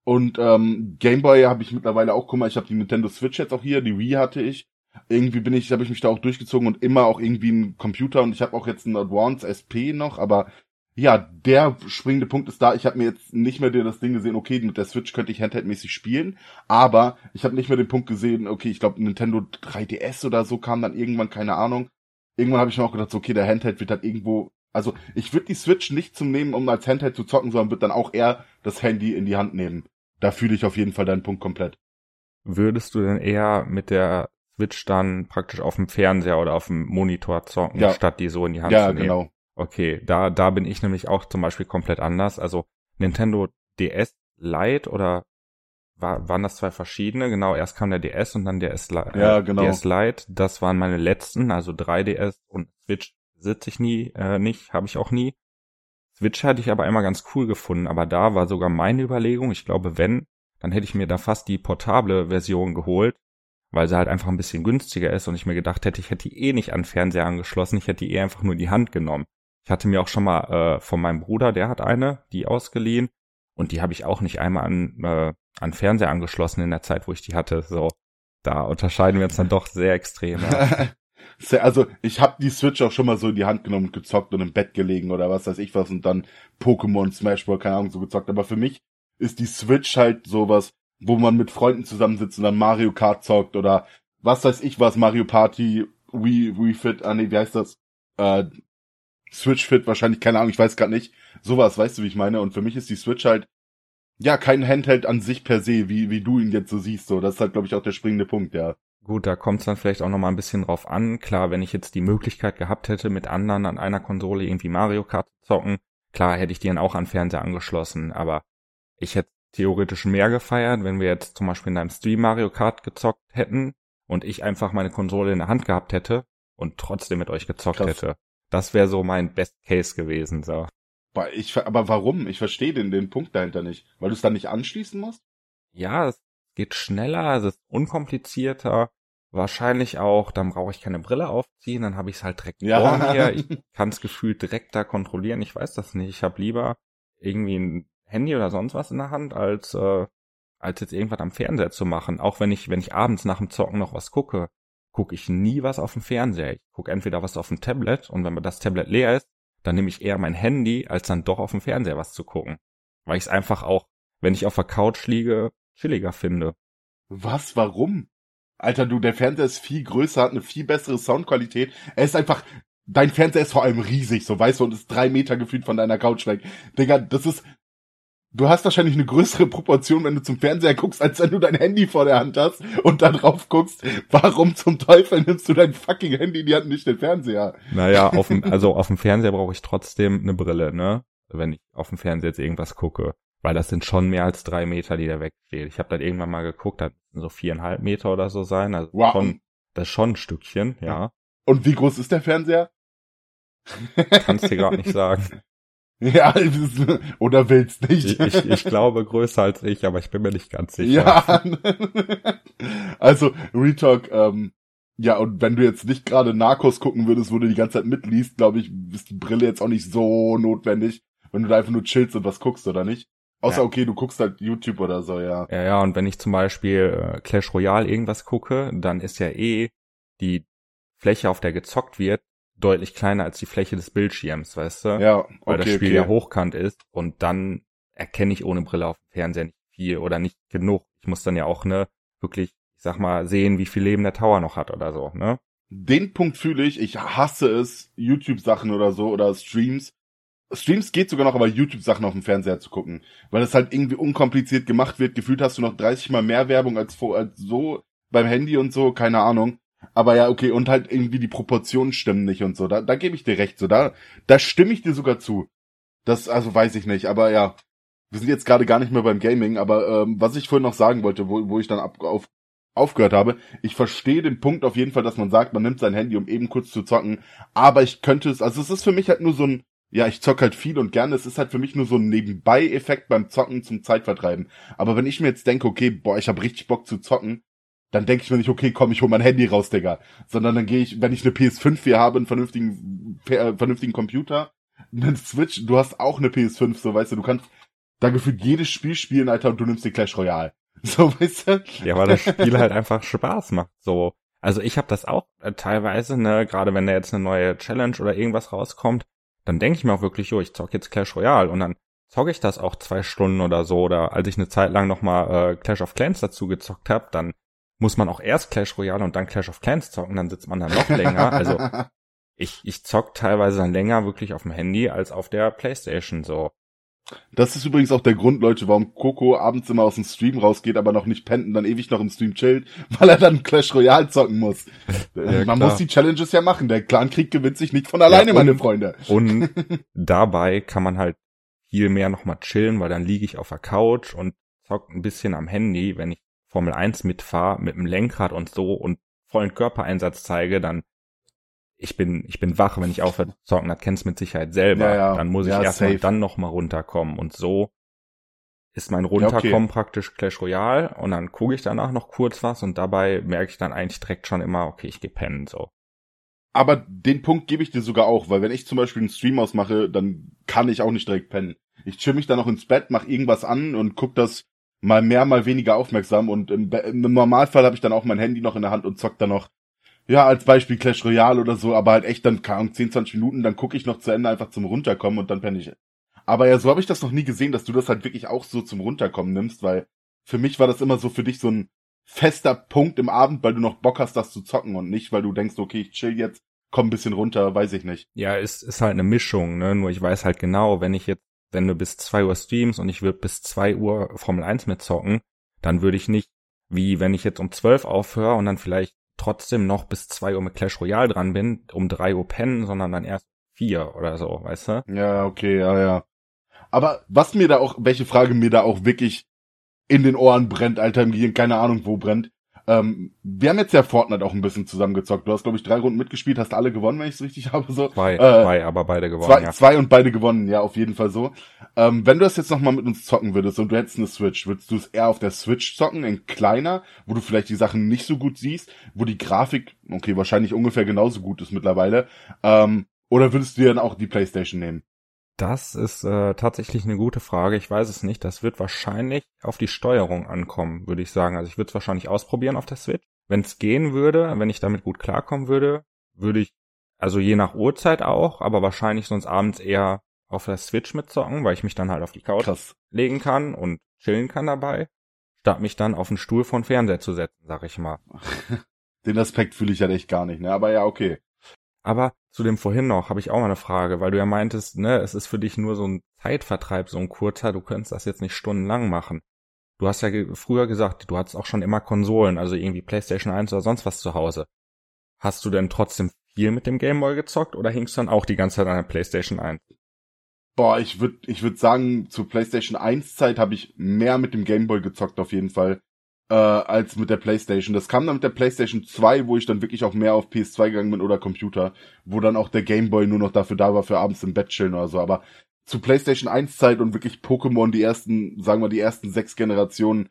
Und ähm, Game Boy habe ich mittlerweile auch, guck mal, ich habe die Nintendo Switch jetzt auch hier, die Wii hatte ich. Irgendwie bin ich, habe ich mich da auch durchgezogen und immer auch irgendwie ein Computer und ich habe auch jetzt einen Advance SP noch, aber ja, der springende Punkt ist da, ich habe mir jetzt nicht mehr das Ding gesehen, okay, mit der Switch könnte ich handheldmäßig spielen, aber ich habe nicht mehr den Punkt gesehen, okay, ich glaube Nintendo 3DS oder so kam dann irgendwann, keine Ahnung. Irgendwann habe ich mir auch gedacht, so, okay, der Handheld wird halt irgendwo, also ich würde die Switch nicht zum Nehmen, um als Handheld zu zocken, sondern wird dann auch eher das Handy in die Hand nehmen. Da fühle ich auf jeden Fall deinen Punkt komplett. Würdest du denn eher mit der Switch dann praktisch auf dem Fernseher oder auf dem Monitor zocken, Ja. statt die so in die Hand Ja, zu nehmen? genau. Okay, da, da bin ich nämlich auch zum Beispiel komplett anders. Also Nintendo DS Lite oder war, waren das zwei verschiedene? Genau, erst kam der DS und dann der DS, Li- Ja, äh, genau. DS Lite. Das waren meine letzten, also 3DS und Switch sitze ich nie, äh, nicht, habe ich auch nie. Switch hatte ich aber immer ganz cool gefunden, aber da war sogar meine Überlegung, ich glaube, wenn, dann hätte ich mir da fast die portable Version geholt, weil sie halt einfach ein bisschen günstiger ist und ich mir gedacht hätte, ich hätte die eh nicht an Fernseher angeschlossen, ich hätte die eh einfach nur in die Hand genommen. Ich hatte mir auch schon mal äh, von meinem Bruder, der hat eine, die ausgeliehen und die habe ich auch nicht einmal an, äh, an Fernseher angeschlossen in der Zeit, wo ich die hatte. So, da unterscheiden wir uns dann doch sehr extrem. Ja. Also ich habe die Switch auch schon mal so in die Hand genommen und gezockt und im Bett gelegen oder was weiß ich was und dann Pokémon, Smash Bros, keine Ahnung, so gezockt. Aber für mich ist die Switch halt sowas, wo man mit Freunden zusammensitzt und dann Mario Kart zockt oder was weiß ich was, Mario Party, Wii, Wii Fit, ah nee, wie heißt das? Äh, Switch Fit wahrscheinlich, keine Ahnung, ich weiß gerade nicht. Sowas, weißt du, wie ich meine? Und für mich ist die Switch halt, ja, kein Handheld an sich per se, wie, wie du ihn jetzt so siehst. So, das ist halt, glaube ich, auch der springende Punkt, ja. Gut, da kommt es dann vielleicht auch noch mal ein bisschen drauf an. Klar, wenn ich jetzt die Möglichkeit gehabt hätte, mit anderen an einer Konsole irgendwie Mario Kart zu zocken, klar hätte ich die dann auch an Fernseher angeschlossen, aber ich hätte theoretisch mehr gefeiert, wenn wir jetzt zum Beispiel in einem Stream Mario Kart gezockt hätten und ich einfach meine Konsole in der Hand gehabt hätte und trotzdem mit euch gezockt Krass. hätte. Das wäre so mein Best Case gewesen, so. Aber, ich, aber warum? Ich verstehe den, den Punkt dahinter nicht. Weil du es dann nicht anschließen musst? Ja, es geht schneller, es ist unkomplizierter. Wahrscheinlich auch, dann brauche ich keine Brille aufziehen, dann habe ich es halt direkt Ja. vor mir. Ich kann es gefühlt direkt da kontrollieren. Ich weiß das nicht. Ich habe lieber irgendwie ein Handy oder sonst was in der Hand, als äh, als jetzt irgendwas am Fernseher zu machen. Auch wenn ich, wenn ich abends nach dem Zocken noch was gucke, gucke ich nie was auf dem Fernseher. Ich gucke entweder was auf dem Tablet und wenn das Tablet leer ist, dann nehme ich eher mein Handy, als dann doch auf dem Fernseher was zu gucken. Weil ich es einfach auch, wenn ich auf der Couch liege, chilliger finde. Was? Warum? Alter, du, der Fernseher ist viel größer, hat eine viel bessere Soundqualität. Er ist einfach, dein Fernseher ist vor allem riesig, so weißt du, und ist drei Meter gefühlt von deiner Couch weg. Digga, das ist, du hast wahrscheinlich eine größere Proportion, wenn du zum Fernseher guckst, als wenn du dein Handy vor der Hand hast und da drauf guckst. Warum zum Teufel nimmst du dein fucking Handy in die Hand, nicht den Fernseher? Naja, auf dem, also auf dem Fernseher brauche ich trotzdem eine Brille, ne? wenn ich auf dem Fernseher jetzt irgendwas gucke. Weil das sind schon mehr als drei Meter, die da wegsteht. Ich habe dann irgendwann mal geguckt, das so viereinhalb Meter oder so sein. Also Wow. schon, das ist schon ein Stückchen, ja. Und wie groß ist der Fernseher? Kannst dir gerade nicht sagen. Ja, oder willst nicht. Ich, ich, ich glaube größer als ich, aber ich bin mir nicht ganz sicher. Ja. also, Retalk, ähm, ja, und wenn du jetzt nicht gerade Narcos gucken würdest, wo du die ganze Zeit mitliest, glaube ich, ist die Brille jetzt auch nicht so notwendig, wenn du da einfach nur chillst und was guckst, oder nicht? Außer, Ja. okay, du guckst halt YouTube oder so, ja. Ja, ja, und wenn ich zum Beispiel äh, Clash Royale irgendwas gucke, dann ist ja eh die Fläche, auf der gezockt wird, deutlich kleiner als die Fläche des Bildschirms, weißt du? Ja, Weil okay, das Spiel okay. ja hochkant ist und dann erkenne ich ohne Brille auf dem Fernseher nicht viel oder nicht genug. Ich muss dann ja auch, ne, wirklich, ich sag mal, sehen, wie viel Leben der Tower noch hat oder so, ne? Den Punkt fühle ich. Ich hasse es, YouTube-Sachen oder so oder Streams. Streams geht sogar noch, aber YouTube-Sachen auf dem Fernseher zu gucken. Weil es halt irgendwie unkompliziert gemacht wird. Gefühlt hast du noch 30 mal mehr Werbung als, vor, als so beim Handy und so, keine Ahnung. Aber ja, okay, und halt irgendwie die Proportionen stimmen nicht und so. Da, da gebe ich dir recht. So, da, da stimme ich dir sogar zu. Das, also weiß ich nicht, aber ja. Wir sind jetzt gerade gar nicht mehr beim Gaming, aber ähm, was ich vorhin noch sagen wollte, wo, wo ich dann ab, auf, aufgehört habe, ich verstehe den Punkt auf jeden Fall, dass man sagt, man nimmt sein Handy, um eben kurz zu zocken, aber ich könnte es, also es ist für mich halt nur so ein, ja, ich zock halt viel und gerne, es ist halt für mich nur so ein Nebenbei-Effekt beim Zocken zum Zeitvertreiben. Aber wenn ich mir jetzt denke, okay, boah, ich habe richtig Bock zu zocken, dann denke ich mir nicht, okay, komm, ich hol mein Handy raus, Digga. Sondern dann gehe ich, wenn ich eine PS5 hier habe, einen vernünftigen, äh, vernünftigen Computer, einen Switch, du hast auch eine PS5, so weißt du, du kannst da gefühlt jedes Spiel spielen, Alter, und du nimmst dir Clash Royale. So, weißt du? Ja, weil das Spiel halt einfach Spaß macht. So. Also ich habe das auch äh, teilweise, ne, gerade wenn da jetzt eine neue Challenge oder irgendwas rauskommt, dann denke ich mir auch wirklich, jo, ich zock jetzt Clash Royale und dann zocke ich das auch zwei Stunden oder so. Oder als ich eine Zeit lang nochmal äh, Clash of Clans dazu gezockt habe, dann muss man auch erst Clash Royale und dann Clash of Clans zocken, dann sitzt man dann noch länger. Also ich, ich zock teilweise dann länger wirklich auf dem Handy als auf der Playstation so. Das ist übrigens auch der Grund, Leute, warum Coco abends immer aus dem Stream rausgeht, aber noch nicht pennt und dann ewig noch im Stream chillt, weil er dann Clash Royale zocken muss. Ja, Man klar. muss die Challenges ja machen. Der Clankrieg gewinnt sich nicht von alleine, und- meine Freunde. Und dabei kann man halt viel mehr nochmal chillen, weil dann liege ich auf der Couch und zock ein bisschen am Handy, wenn ich Formel 1 mitfahre, mit dem Lenkrad und so und vollen Körpereinsatz zeige, dann ich bin, ich bin wach, wenn ich aufhöre zu zocken, das kennst du mit Sicherheit selber. Ja, ja. Dann muss ich Ja, erstmal dann nochmal runterkommen. Und so ist mein Runterkommen okay. praktisch Clash Royale und dann gucke ich danach noch kurz was und dabei merke ich dann eigentlich direkt schon immer, okay, ich gehe pennen, so. Aber den Punkt gebe ich dir sogar auch, weil wenn ich zum Beispiel einen Stream ausmache, dann kann ich auch nicht direkt pennen. Ich chill mich dann noch ins Bett, mach irgendwas an und guck das mal mehr, mal weniger aufmerksam und im, im Normalfall habe ich dann auch mein Handy noch in der Hand und zock dann noch, ja, als Beispiel Clash Royale oder so, aber halt echt dann, Ahnung, 10, 20 Minuten, dann gucke ich noch zu Ende einfach zum Runterkommen und dann penne ich. Aber ja, so habe ich das noch nie gesehen, dass du das halt wirklich auch so zum Runterkommen nimmst, weil für mich war das immer so für dich so ein fester Punkt im Abend, weil du noch Bock hast, das zu zocken und nicht, weil du denkst, okay, ich chill jetzt, komm ein bisschen runter, weiß ich nicht. Ja, es ist halt eine Mischung, ne? Nur ich weiß halt genau, wenn ich jetzt, wenn du bis zwei Uhr streamst und ich würde bis zwei Uhr Formel 1 mitzocken, dann würde ich nicht, wie wenn ich jetzt um zwölf aufhöre und dann vielleicht trotzdem noch bis zwei Uhr mit Clash Royale dran bin, um drei Uhr pennen, sondern dann erst vier oder so, weißt du? Ja, okay, ja, ja. Aber was mir da auch, welche Frage mir da auch wirklich in den Ohren brennt, Alter, im Gehirn, keine Ahnung wo brennt. Ähm, wir haben jetzt ja Fortnite auch ein bisschen zusammengezockt. Du hast, glaube ich, drei Runden mitgespielt, hast alle gewonnen, wenn ich es richtig habe. So. Zwei, Äh, zwei, aber beide gewonnen, Zwei, ja. zwei und beide gewonnen, ja, auf jeden Fall so. Ähm, wenn du das jetzt nochmal mit uns zocken würdest und du hättest eine Switch, würdest du es eher auf der Switch zocken, in kleiner, wo du vielleicht die Sachen nicht so gut siehst, wo die Grafik, okay, wahrscheinlich ungefähr genauso gut ist mittlerweile, ähm, oder würdest du dir dann auch die Playstation nehmen? Das ist äh, tatsächlich eine gute Frage. Ich weiß es nicht. Das wird wahrscheinlich auf die Steuerung ankommen, würde ich sagen. Also ich würde es wahrscheinlich ausprobieren auf der Switch. Wenn es gehen würde, wenn ich damit gut klarkommen würde, würde ich, also je nach Uhrzeit auch, aber wahrscheinlich sonst abends eher auf der Switch mitzocken, weil ich mich dann halt auf die Couch Krass. legen kann und chillen kann dabei, statt mich dann auf den Stuhl von Fernseher zu setzen, sag ich mal. Den Aspekt fühle ich halt echt gar nicht, ne? Aber ja, okay. Aber zu dem vorhin noch habe ich auch mal eine Frage, weil du ja meintest, ne, es ist für dich nur so ein Zeitvertreib, so ein kurzer, du könntest das jetzt nicht stundenlang machen. Du hast ja ge früher gesagt, du hattest auch schon immer Konsolen, also irgendwie PlayStation 1 oder sonst was zu Hause. Hast du denn trotzdem viel mit dem Gameboy gezockt oder hingst du dann auch die ganze Zeit an der PlayStation 1? Boah, ich würde ich würd sagen, zu PlayStation 1 Zeit habe ich mehr mit dem Game Boy gezockt auf jeden Fall äh, als mit der PlayStation. Das kam dann mit der PlayStation 2, wo ich dann wirklich auch mehr auf PS2 gegangen bin oder Computer, wo dann auch der Game Boy nur noch dafür da war für abends im Bett chillen oder so, aber zu PlayStation 1 Zeit und wirklich Pokémon die ersten, sagen wir die ersten sechs Generationen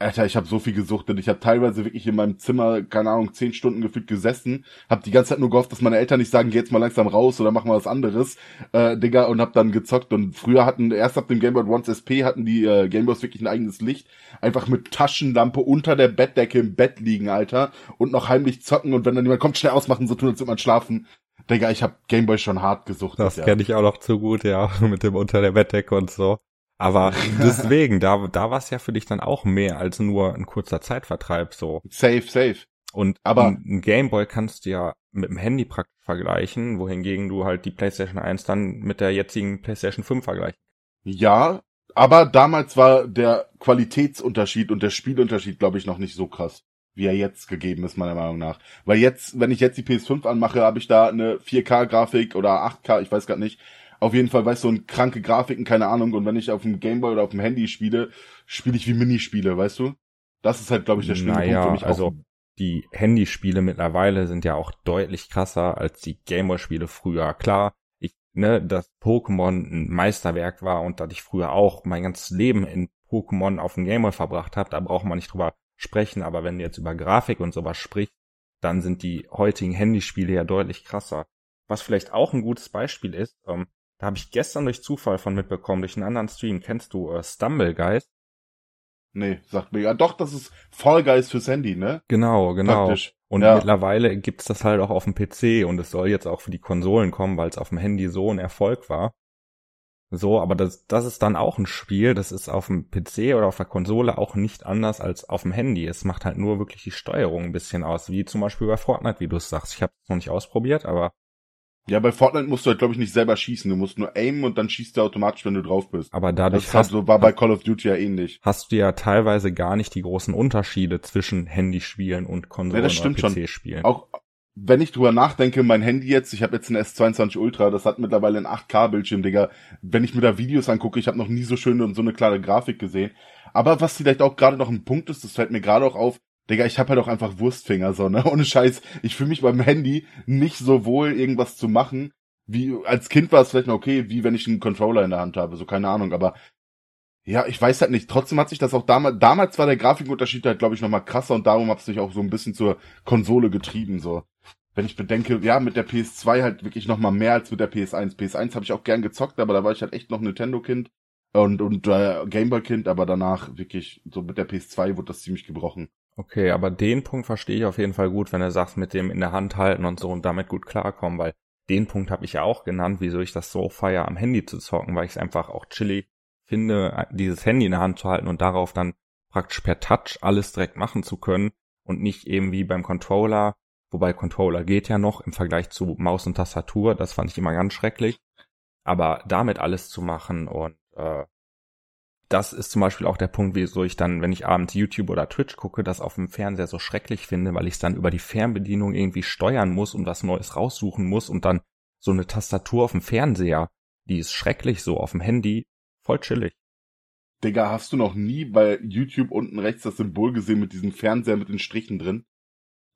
Alter, ich habe so viel gesuchtet. Ich habe teilweise wirklich in meinem Zimmer, keine Ahnung, zehn Stunden gefühlt gesessen, habe die ganze Zeit nur gehofft, dass meine Eltern nicht sagen, geh jetzt mal langsam raus oder mach mal was anderes, äh, Digga, und hab dann gezockt. Und früher hatten, erst ab dem Game Boy Advance SP hatten die äh, Game Boys wirklich ein eigenes Licht. Einfach mit Taschenlampe unter der Bettdecke im Bett liegen, Alter, und noch heimlich zocken und wenn dann jemand kommt, schnell ausmachen, so tun, als würde man schlafen. Digga, ich hab Gameboy schon hart gesucht. Das ja. kenne ich auch noch zu gut, ja, mit dem unter der Bettdecke und so. Aber deswegen, da, da war es ja für dich dann auch mehr als nur ein kurzer Zeitvertreib so. Safe, safe. Und aber ein Gameboy kannst du ja mit dem Handy praktisch vergleichen, wohingegen du halt die PlayStation 1 dann mit der jetzigen PlayStation 5 vergleichen. Ja, aber damals war der Qualitätsunterschied und der Spielunterschied, glaube ich, noch nicht so krass, wie er jetzt gegeben ist, meiner Meinung nach. Weil jetzt, wenn ich jetzt die PS5 anmache, habe ich da eine 4K-Grafik oder 8K, ich weiß gar nicht, auf jeden Fall, weißt du, ein kranke Grafiken, keine Ahnung. Und wenn ich auf dem Gameboy oder auf dem Handy spiele, spiele ich wie Minispiele, weißt du? Das ist halt, glaube ich, der schlimme naja, Punkt für mich. Also auch. die Handyspiele mittlerweile sind ja auch deutlich krasser als die Gameboy-Spiele früher. Klar, ich, ne, dass Pokémon ein Meisterwerk war und dass ich früher auch mein ganzes Leben in Pokémon auf dem Gameboy verbracht habe, da braucht man nicht drüber sprechen. Aber wenn du jetzt über Grafik und sowas sprichst, dann sind die heutigen Handyspiele ja deutlich krasser. Was vielleicht auch ein gutes Beispiel ist, ähm, da habe ich gestern durch Zufall von mitbekommen, durch einen anderen Stream. Kennst du äh, Stumble Guys? Nee, sagt mir ja doch, das ist Fall Guys fürs Handy, ne? Genau, genau. Praktisch. Und ja. mittlerweile gibt's das halt auch auf dem PC und es soll jetzt auch für die Konsolen kommen, weil es auf dem Handy so ein Erfolg war. So, aber das, das ist dann auch ein Spiel, das ist auf dem PC oder auf der Konsole auch nicht anders als auf dem Handy. Es macht halt nur wirklich die Steuerung ein bisschen aus, wie zum Beispiel bei Fortnite, wie du es sagst. Ich habe es noch nicht ausprobiert, aber ja, bei Fortnite musst du halt, glaube ich, nicht selber schießen. Du musst nur aimen und dann schießt er automatisch, wenn du drauf bist. Aber dadurch das hast, halt so, war bei Call of Duty ja ähnlich. Hast du ja teilweise gar nicht die großen Unterschiede zwischen Handyspielen und Konsolen ja, oder PC-Spielen. Auch wenn ich drüber nachdenke, mein Handy jetzt, ich habe jetzt ein S22 Ultra, das hat mittlerweile einen 8K-Bildschirm, Digga. Wenn ich mir da Videos angucke, ich habe noch nie so schöne und so eine klare Grafik gesehen. Aber was vielleicht auch gerade noch ein Punkt ist, das fällt mir gerade auch auf, Digga, ich hab halt auch einfach Wurstfinger, so, ne? Ohne Scheiß. Ich fühle mich beim Handy nicht so wohl, irgendwas zu machen, wie, als Kind war es vielleicht noch okay, wie wenn ich einen Controller in der Hand habe, so keine Ahnung, aber ja, ich weiß halt nicht. Trotzdem hat sich das auch damals, damals war der Grafikunterschied halt, glaube ich, nochmal krasser und darum hat es sich auch so ein bisschen zur Konsole getrieben, so. Wenn ich bedenke, ja, mit der PS2 halt wirklich nochmal mehr als mit der PS1. PS1 habe ich auch gern gezockt, aber da war ich halt echt noch Nintendo-Kind und, und äh, Gameboy-Kind, aber danach wirklich, so mit der PS2 wurde das ziemlich gebrochen. Okay, aber den Punkt verstehe ich auf jeden Fall gut, wenn er sagt, mit dem in der Hand halten und so und damit gut klarkommen, weil den Punkt habe ich ja auch genannt, wieso ich das so feier, am Handy zu zocken, weil ich es einfach auch chillig finde, dieses Handy in der Hand zu halten und darauf dann praktisch per Touch alles direkt machen zu können und nicht eben wie beim Controller, wobei Controller geht ja noch im Vergleich zu Maus und Tastatur, das fand ich immer ganz schrecklich, aber damit alles zu machen und äh, das ist zum Beispiel auch der Punkt, wieso ich dann, wenn ich abends YouTube oder Twitch gucke, das auf dem Fernseher so schrecklich finde, weil ich es dann über die Fernbedienung irgendwie steuern muss und was Neues raussuchen muss und dann so eine Tastatur auf dem Fernseher, die ist schrecklich so auf dem Handy, voll chillig. Digga, hast du noch nie bei YouTube unten rechts das Symbol gesehen mit diesem Fernseher mit den Strichen drin?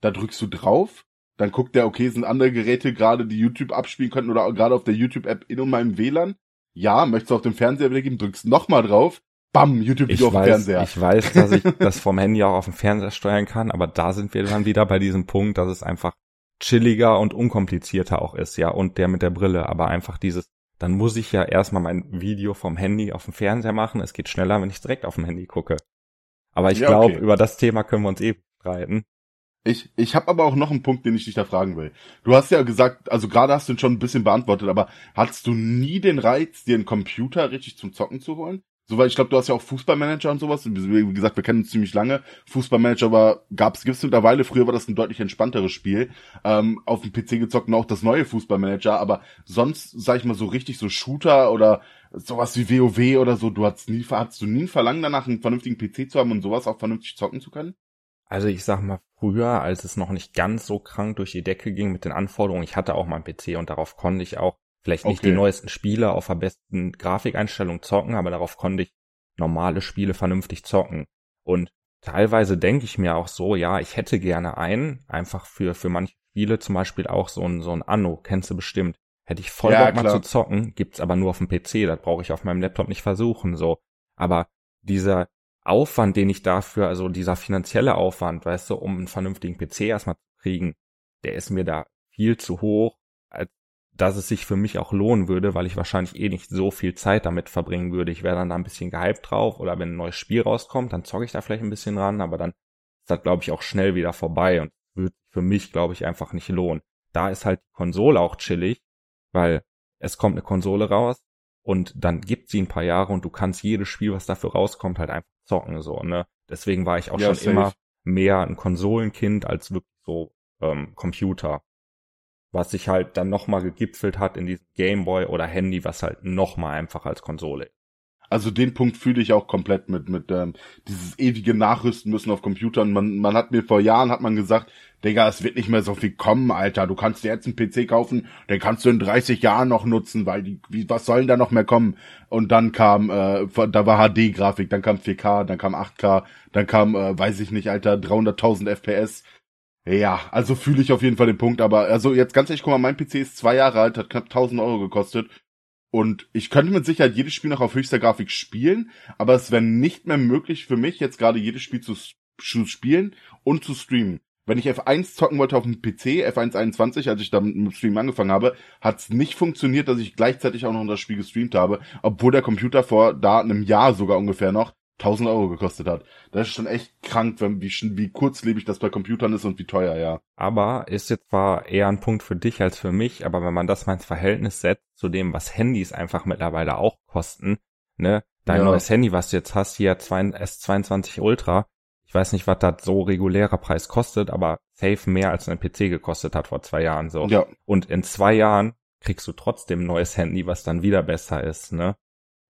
Da drückst du drauf, dann guckt der, okay, sind andere Geräte gerade, die YouTube abspielen könnten oder gerade auf der YouTube-App in meinem WLAN? Ja, möchtest du auf dem Fernseher wiedergeben, drückst nochmal drauf, bam, YouTube-Video auf dem Fernseher. Ich weiß, dass ich das vom Handy auch auf dem Fernseher steuern kann, aber da sind wir dann wieder bei diesem Punkt, dass es einfach chilliger und unkomplizierter auch ist, ja, und der mit der Brille, aber einfach dieses, dann muss ich ja erstmal mein Video vom Handy auf dem Fernseher machen, es geht schneller, wenn ich direkt auf dem Handy gucke. Aber ich ja, glaube, okay. über das Thema können wir uns eh streiten. Ich, ich habe aber auch noch einen Punkt, den ich dich da fragen will. Du hast ja gesagt, also gerade hast du ihn schon ein bisschen beantwortet, aber hattest du nie den Reiz, dir einen Computer richtig zum Zocken zu holen? So, weil ich glaube, du hast ja auch Fußballmanager und sowas. Wie gesagt, wir kennen uns ziemlich lange. Fußballmanager war, gab's, gibt's mittlerweile. Früher war das ein deutlich entspannteres Spiel. Ähm, auf dem PC gezockt und auch das neue Fußballmanager. Aber sonst, sag ich mal, so richtig so Shooter oder sowas wie WoW oder so, du hast nie, hattest du nie ein Verlangen danach, einen vernünftigen PC zu haben und sowas auch vernünftig zocken zu können? Also ich sag mal, früher, als es noch nicht ganz so krank durch die Decke ging mit den Anforderungen, ich hatte auch meinen PC und darauf konnte ich auch vielleicht nicht Okay. die neuesten Spiele auf der besten Grafikeinstellung zocken, aber darauf konnte ich normale Spiele vernünftig zocken. Und teilweise denke ich mir auch so, ja, ich hätte gerne einen, einfach für, für manche Spiele, zum Beispiel auch so ein, so ein Anno, kennst du bestimmt. Hätte ich voll Ja, Bock mal klar. zu zocken, gibt's aber nur auf dem PC, das brauche ich auf meinem Laptop nicht versuchen, so. Aber dieser Aufwand, den ich dafür, also dieser finanzielle Aufwand, weißt du, um einen vernünftigen PC erstmal zu kriegen, der ist mir da viel zu hoch, als dass es sich für mich auch lohnen würde, weil ich wahrscheinlich eh nicht so viel Zeit damit verbringen würde. Ich wäre dann da ein bisschen gehypt drauf oder wenn ein neues Spiel rauskommt, dann zocke ich da vielleicht ein bisschen ran, aber dann ist das, glaube ich, auch schnell wieder vorbei und sich für mich, glaube ich, einfach nicht lohnen. Da ist halt die Konsole auch chillig, weil es kommt eine Konsole raus und dann gibt sie ein paar Jahre und du kannst jedes Spiel, was dafür rauskommt, halt einfach zocken, so, ne. Deswegen war ich auch Ja, schon immer mehr ein Konsolenkind als wirklich so ähm, Computer. Was sich halt dann nochmal gegipfelt hat in diesem Gameboy oder Handy, was halt nochmal einfach als Konsole ist. Also den Punkt fühle ich auch komplett mit, mit ähm, dieses ewige Nachrüsten müssen auf Computern. Man, man hat mir vor Jahren hat man gesagt, Digga, es wird nicht mehr so viel kommen, Alter. Du kannst dir jetzt einen PC kaufen, den kannst du in 30 Jahren noch nutzen, weil die, wie, was soll denn da noch mehr kommen? Und dann kam, äh, da war HD-Grafik, dann kam 4K, dann kam 8K, dann kam, äh, weiß ich nicht, Alter, 300.000 FPS. Ja, also fühle ich auf jeden Fall den Punkt, aber also jetzt ganz ehrlich, guck mal, mein PC ist zwei Jahre alt, hat knapp 1000 Euro gekostet und ich könnte mit Sicherheit jedes Spiel noch auf höchster Grafik spielen, aber es wäre nicht mehr möglich für mich, jetzt gerade jedes Spiel zu, zu spielen und zu streamen. Wenn ich F1 zocken wollte auf dem PC, F1 21, als ich da mit dem Stream angefangen habe, hat es nicht funktioniert, dass ich gleichzeitig auch noch das Spiel gestreamt habe, obwohl der Computer vor da einem Jahr sogar ungefähr noch 1000 Euro gekostet hat. Das ist schon echt krank, wenn, wie, wie kurzlebig das bei Computern ist und wie teuer, ja. Aber ist jetzt zwar eher ein Punkt für dich als für mich, aber wenn man das mal ins Verhältnis setzt zu dem, was Handys einfach mittlerweile auch kosten, ne, dein Ja. neues Handy, was du jetzt hast, hier zwei- S22 Ultra, ich weiß nicht, was das so regulärer Preis kostet, aber safe mehr als ein PC gekostet hat vor zwei Jahren, so. Ja, Und in zwei Jahren kriegst du trotzdem ein neues Handy, was dann wieder besser ist, ne?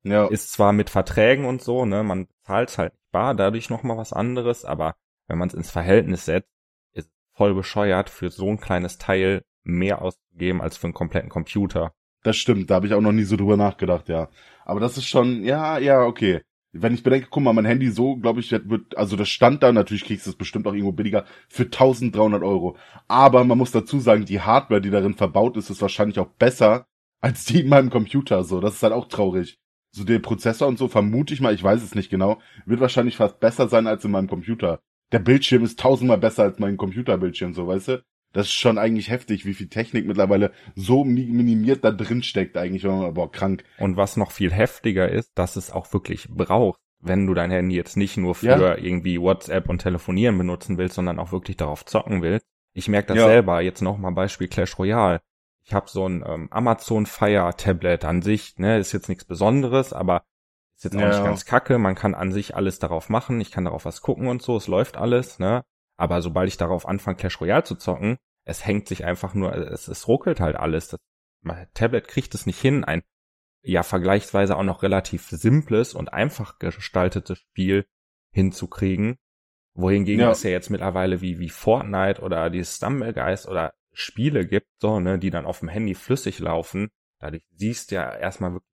ja. Ist zwar mit Verträgen und so, ne, man zahlt halt bar, dadurch nochmal was anderes, aber wenn man es ins Verhältnis setzt, ist voll bescheuert, für so ein kleines Teil mehr auszugeben als für einen kompletten Computer. Das stimmt, da habe ich auch noch nie so drüber nachgedacht, ja. Aber das ist schon, ja, ja, okay. Wenn ich bedenke, guck mal, mein Handy so, glaube ich, wird, also das stand da, natürlich kriegst du es bestimmt auch irgendwo billiger, für 1300 Euro. Aber man muss dazu sagen, die Hardware, die darin verbaut ist, ist wahrscheinlich auch besser als die in meinem Computer, so. Das ist halt auch traurig. So der Prozessor und so, vermute ich mal, ich weiß es nicht genau, wird wahrscheinlich fast besser sein als in meinem Computer. Der Bildschirm ist tausendmal besser als mein Computerbildschirm, so, weißt du? Das ist schon eigentlich heftig, wie viel Technik mittlerweile so mi- minimiert da drin steckt eigentlich, boah, krank. Und was noch viel heftiger ist, dass es auch wirklich braucht, wenn du dein Handy jetzt nicht nur für Ja. irgendwie WhatsApp und Telefonieren benutzen willst, sondern auch wirklich darauf zocken willst. Ich merke das Ja. selber, jetzt nochmal Beispiel Clash Royale. Ich habe so ein ähm, Amazon Fire Tablet an sich, ne, ist jetzt nichts Besonderes, aber ist jetzt auch Ja. nicht ganz kacke. Man kann an sich alles darauf machen, ich kann darauf was gucken und so, es läuft alles, ne. Aber sobald ich darauf anfange, Clash Royale zu zocken, es hängt sich einfach nur, es, es ruckelt halt alles. Das mein Tablet kriegt es nicht hin, ein ja vergleichsweise auch noch relativ simples und einfach gestaltetes Spiel hinzukriegen. Wohingegen Ja. es ja jetzt mittlerweile wie, wie Fortnite oder die Stumblegeist oder Spiele gibt, so, ne, die dann auf dem Handy flüssig laufen. Dadurch siehst du ja erstmal wirklich,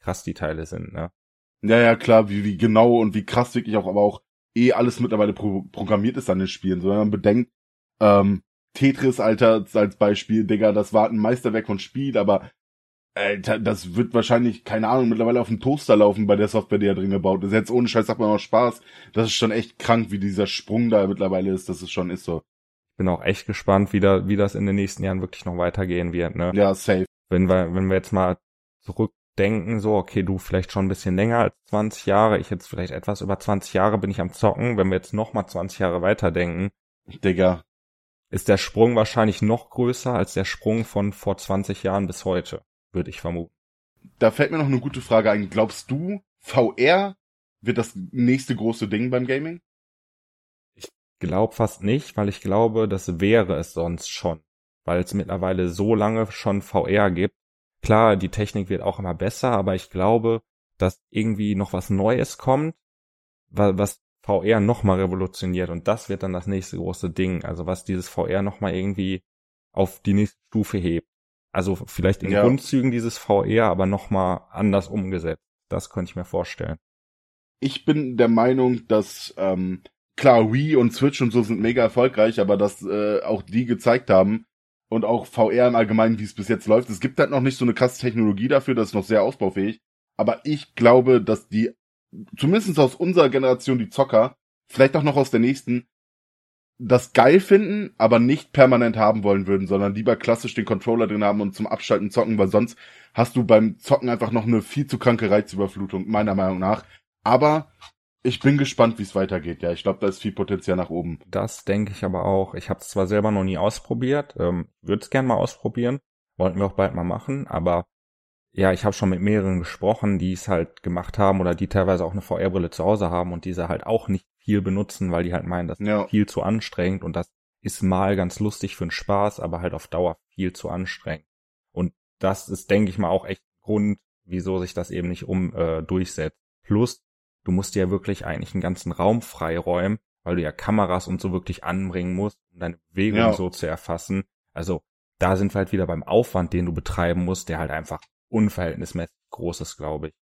krass die Teile sind, ne. Ja, ja, klar, wie, wie genau und wie krass wirklich auch, aber auch eh alles mittlerweile pro programmiert ist an den Spielen. So, wenn man bedenkt, ähm, Tetris, Alter, als Beispiel, Digga, das war ein Meisterwerk von Spiel, aber Alter, das wird wahrscheinlich, keine Ahnung, mittlerweile auf dem Toaster laufen bei der Software, die da drin gebaut ist. Jetzt ohne Scheiß sagt man auch Spaß. Das ist schon echt krank, wie dieser Sprung da mittlerweile ist. Das ist schon, ist so. Bin auch echt gespannt, wie, da, wie das in den nächsten Jahren wirklich noch weitergehen wird, ne. Ja, safe. wenn wir, wenn wir jetzt mal zurückdenken, so, okay, du vielleicht schon ein bisschen länger als 20 Jahre, ich jetzt vielleicht etwas über 20 Jahre bin ich am Zocken, wenn wir jetzt noch mal 20 Jahre weiterdenken, Digga. ist der Sprung wahrscheinlich noch größer als der Sprung von vor 20 Jahren bis heute, würde ich vermuten. Da fällt mir noch eine gute Frage ein. Glaubst du, VR wird das nächste große Ding beim Gaming? Glaub fast nicht, weil ich glaube, das wäre es sonst schon, weil es mittlerweile so lange schon VR gibt. Klar, die Technik wird auch immer besser, aber ich glaube, dass irgendwie noch was Neues kommt, wa- was VR nochmal revolutioniert und das wird dann das nächste große Ding, also was dieses VR nochmal irgendwie auf die nächste Stufe hebt. Also vielleicht in ja. Grundzügen dieses VR, aber nochmal anders umgesetzt. Das könnte ich mir vorstellen. Ich bin der Meinung, dass ähm, klar Wii und Switch und so sind mega erfolgreich, aber dass äh, auch die gezeigt haben und auch VR im Allgemeinen, wie es bis jetzt läuft. Es gibt halt noch nicht so eine krasse Technologie dafür, das ist noch sehr ausbaufähig. Aber ich glaube, dass die, zumindest aus unserer Generation, die Zocker, vielleicht auch noch aus der nächsten, das geil finden, aber nicht permanent haben wollen würden, sondern lieber klassisch den Controller drin haben und zum Abschalten zocken, weil sonst hast du beim Zocken einfach noch eine viel zu kranke Reizüberflutung, meiner Meinung nach. Aber ich bin gespannt, wie es weitergeht. Ja, ich glaube, da ist viel Potenzial nach oben. Das denke ich aber auch. Ich habe es zwar selber noch nie ausprobiert, ähm, würde es gerne mal ausprobieren, wollten wir auch bald mal machen, aber ja, ich habe schon mit mehreren gesprochen, die es halt gemacht haben oder die teilweise auch eine VR-Brille zu Hause haben und diese halt auch nicht viel benutzen, weil die halt meinen, das ja. ist viel zu anstrengend und das ist mal ganz lustig für den Spaß, aber halt auf Dauer viel zu anstrengend. Und das ist, denke ich mal, auch echt Grund, wieso sich das eben nicht um äh, durchsetzt. Plus, du musst dir ja wirklich eigentlich einen ganzen Raum freiräumen, weil du ja Kameras und so wirklich anbringen musst, um deine Bewegung ja. so zu erfassen. Also da sind wir halt wieder beim Aufwand, den du betreiben musst, der halt einfach unverhältnismäßig groß ist, glaube ich.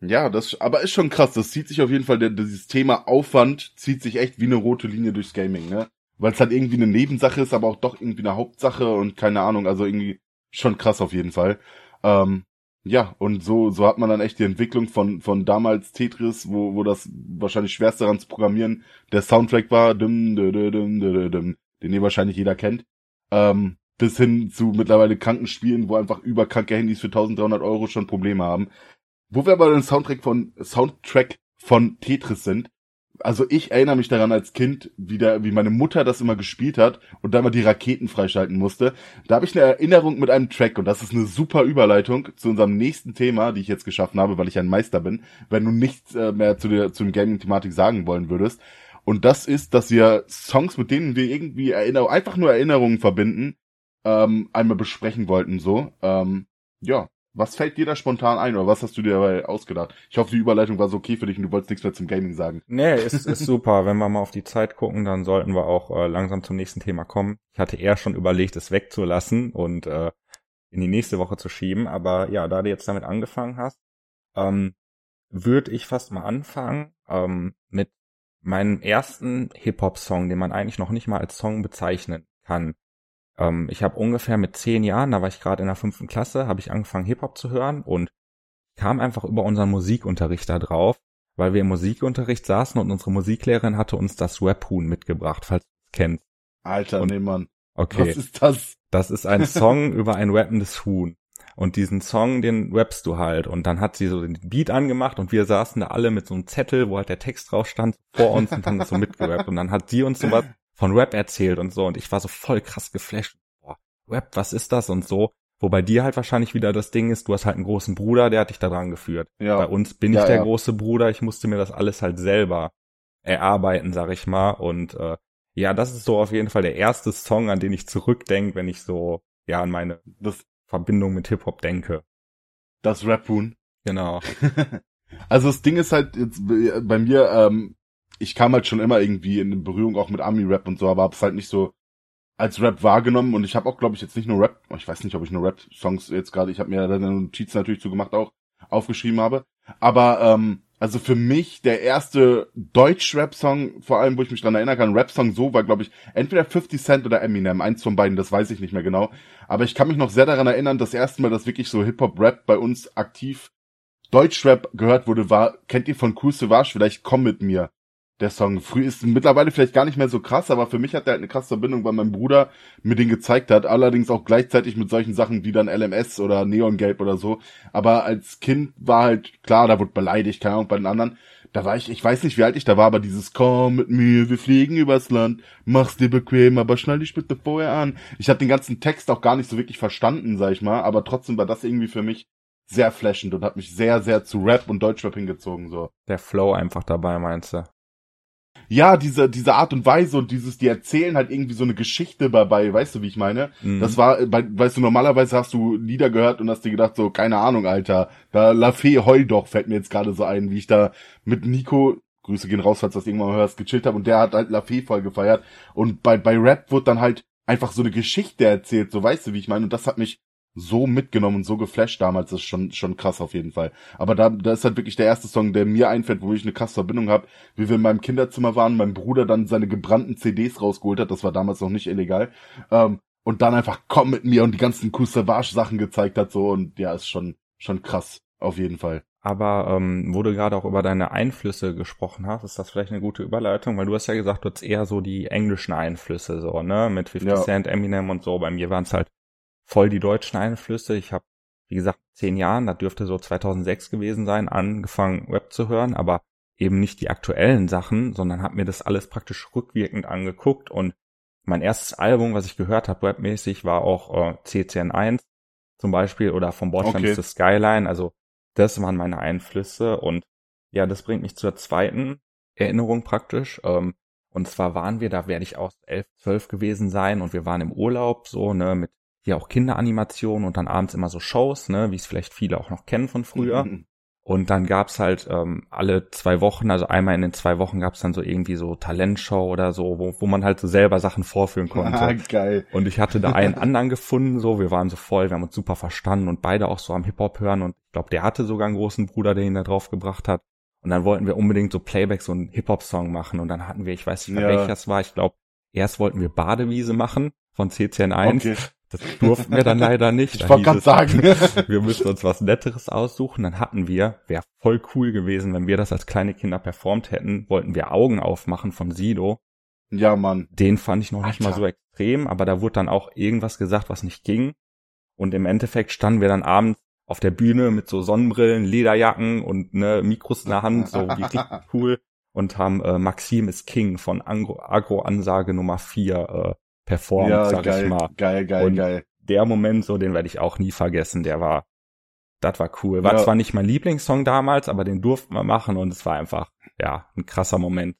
Ja, das, aber ist schon krass. Das zieht sich auf jeden Fall, der, dieses Thema Aufwand zieht sich echt wie eine rote Linie durchs Gaming, ne? Weil es halt irgendwie eine Nebensache ist, aber auch doch irgendwie eine Hauptsache und keine Ahnung, also irgendwie schon krass auf jeden Fall. Ähm, ja, und so, so hat man dann echt die Entwicklung von, von damals Tetris, wo, wo das wahrscheinlich schwerste daran zu programmieren der Soundtrack war, dum, dum, dum, dum, dum, den ihr wahrscheinlich jeder kennt, ähm, bis hin zu mittlerweile kranken Spielen, wo einfach überkranke Handys für 1300 Euro schon Probleme haben. Wo wir aber den Soundtrack von, Soundtrack von Tetris sind, also ich erinnere mich daran als Kind, wie, der, wie meine Mutter das immer gespielt hat und da immer die Raketen freischalten musste. Da habe ich eine Erinnerung mit einem Track und das ist eine super Überleitung zu unserem nächsten Thema, die ich jetzt geschaffen habe, weil ich ein Meister bin, wenn du nichts äh, mehr zu der zum Gaming-Thematik sagen wollen würdest. Und das ist, dass wir Songs, mit denen wir irgendwie Erinnerungen, einfach nur Erinnerungen verbinden, ähm, einmal besprechen wollten. So, ähm, ja, was fällt dir da spontan ein oder was hast du dir dabei ausgedacht? Ich hoffe, die Überleitung war so okay für dich und du wolltest nichts mehr zum Gaming sagen. Nee, ist, ist super. Wenn wir mal auf die Zeit gucken, dann sollten wir auch äh, langsam zum nächsten Thema kommen. Ich hatte eher schon überlegt, es wegzulassen und äh, in die nächste Woche zu schieben. Aber ja, da du jetzt damit angefangen hast, ähm, würde ich fast mal anfangen ähm, mit meinem ersten Hip-Hop-Song, den man eigentlich noch nicht mal als Song bezeichnen kann. Ähm, ich habe ungefähr mit zehn Jahren, da war ich gerade in der fünften Klasse, habe ich angefangen Hip-Hop zu hören und kam einfach über unseren Musikunterricht da drauf, weil wir im Musikunterricht saßen und unsere Musiklehrerin hatte uns das Rap-Huhn mitgebracht, falls du es kennst. Alter, und, nee, Mann. Okay. Was ist das? Das ist ein Song über ein rappendes Huhn. Und diesen Song, den rappst du halt. Und dann hat sie so den Beat angemacht und wir saßen da alle mit so einem Zettel, wo halt der Text drauf stand, vor uns und haben das so mitgerappt. Und dann hat sie uns sowas von Rap erzählt und so und ich war so voll krass geflasht. Boah, Rap, was ist das und so. Wo bei dir halt wahrscheinlich wieder das Ding ist, du hast halt einen großen Bruder, der hat dich da dran geführt. Ja. Bei uns bin ich ja, der ja. große Bruder, ich musste mir das alles halt selber erarbeiten, sag ich mal. Und äh, ja, das ist so auf jeden Fall der erste Song, an den ich zurückdenke, wenn ich so ja an meine das, Verbindung mit Hip-Hop denke. Das Rap-Boon. Genau. also das Ding ist halt jetzt bei mir, ähm, ich kam halt schon immer irgendwie in Berührung auch mit Army-Rap und so, aber hab's halt nicht so als Rap wahrgenommen und ich habe auch, glaube ich, jetzt nicht nur Rap, ich weiß nicht, ob ich nur Rap-Songs jetzt gerade, ich habe mir da Notizen natürlich zugemacht auch, aufgeschrieben habe, aber ähm, also für mich der erste Deutsch-Rap-Song, vor allem, wo ich mich dran erinnern kann, Rap-Song so war, glaube ich, entweder 50 Cent oder Eminem, eins von beiden, das weiß ich nicht mehr genau. Aber ich kann mich noch sehr daran erinnern, das erste Mal, dass wirklich so Hip-Hop-Rap bei uns aktiv Deutsch-Rap gehört wurde, war, kennt ihr von Cool Savage vielleicht Komm mit mir? Der Song. Früh ist mittlerweile vielleicht gar nicht mehr so krass, aber für mich hat er halt eine krasse Verbindung, weil mein Bruder mir den gezeigt hat. Allerdings auch gleichzeitig mit solchen Sachen wie dann LMS oder Neongelb oder so. Aber als Kind war halt klar, da wurde beleidigt, keine Ahnung, bei den anderen. Da war ich, ich weiß nicht, wie alt ich da war, aber dieses Komm mit mir, wir fliegen übers Land, mach's dir bequem, aber schnall dich bitte vorher an. Ich habe den ganzen Text auch gar nicht so wirklich verstanden, sag ich mal, aber trotzdem war das irgendwie für mich sehr flashend und hat mich sehr, sehr zu Rap und Deutschrap hingezogen, so. Der Flow einfach dabei, meinst du? Ja, diese, diese Art und Weise und dieses, die erzählen halt irgendwie so eine Geschichte dabei, weißt du, wie ich meine? Mhm. Das war, bei, weißt du, normalerweise hast du Lieder gehört und hast dir gedacht, so, keine Ahnung, Alter, da La Fee heul doch, fällt mir jetzt gerade so ein, wie ich da mit Nico, Grüße gehen raus, falls du das irgendwann mal hörst, gechillt habe und der hat halt La Fee voll gefeiert und bei, bei Rap wird dann halt einfach so eine Geschichte erzählt, so weißt du, wie ich meine? Und das hat mich so mitgenommen und so geflasht damals, das ist schon, schon krass auf jeden Fall. Aber da, da ist halt wirklich der erste Song, der mir einfällt, wo ich eine krasse Verbindung habe, wie wir in meinem Kinderzimmer waren, mein Bruder dann seine gebrannten CDs rausgeholt hat, das war damals noch nicht illegal, ähm, und dann einfach komm mit mir und die ganzen Coustavage-Sachen gezeigt hat, so, und ja, ist schon, schon krass, auf jeden Fall. Aber ähm, wo du gerade auch über deine Einflüsse gesprochen hast, ist das vielleicht eine gute Überleitung, weil du hast ja gesagt, du hast eher so die englischen Einflüsse, so, ne, mit 50 ja. Cent, Eminem und so. Bei mir waren es halt voll die deutschen Einflüsse. Ich habe, wie gesagt, zehn Jahren, das dürfte so 2006 gewesen sein, angefangen Rap zu hören, aber eben nicht die aktuellen Sachen, sondern habe mir das alles praktisch rückwirkend angeguckt und mein erstes Album, was ich gehört habe, rapmäßig, war auch äh, CCN1 zum Beispiel oder vom Bordstein okay. Skyline. Also das waren meine Einflüsse und ja, das bringt mich zur zweiten Erinnerung praktisch. Ähm, und zwar waren wir, da werde ich auch elf, zwölf gewesen sein und wir waren im Urlaub so, ne, mit hier auch Kinderanimationen und dann abends immer so Shows, ne, wie es vielleicht viele auch noch kennen von früher. Mhm. Und dann gab's halt ähm, alle zwei Wochen, also einmal in den zwei Wochen gab's dann so irgendwie so Talentshow oder so, wo, wo man halt so selber Sachen vorführen konnte. Ah, geil. Und ich hatte da einen anderen gefunden, so, wir waren so voll, wir haben uns super verstanden und beide auch so am Hip-Hop hören und ich glaube, der hatte sogar einen großen Bruder, der ihn da drauf gebracht hat. Und dann wollten wir unbedingt so Playback, so einen Hip-Hop-Song machen und dann hatten wir, ich weiß nicht mehr ja. welcher es war, ich glaube, erst wollten wir Badewiese machen von CCN1. Okay. Das durften wir dann leider nicht. Ich wollte gerade sagen. wir müssen uns was Netteres aussuchen. Dann hatten wir, wäre voll cool gewesen, wenn wir das als kleine Kinder performt hätten, wollten wir Augen aufmachen von Sido. Ja, Mann. Den fand ich noch Alter. nicht mal so extrem, aber da wurde dann auch irgendwas gesagt, was nicht ging. Und im Endeffekt standen wir dann abends auf der Bühne mit so Sonnenbrillen, Lederjacken und ne, Mikros in der Hand, so wie richtig cool. Und haben äh, Maxim is King von Agro-Ansage Nummer 4 äh, performt, ja, sag geil, ich mal. Geil, geil, und geil. Der Moment, so, den werde ich auch nie vergessen. Der war, das war cool. War ja. zwar nicht mein Lieblingssong damals, aber den durften wir machen und es war einfach, ja, ein krasser Moment.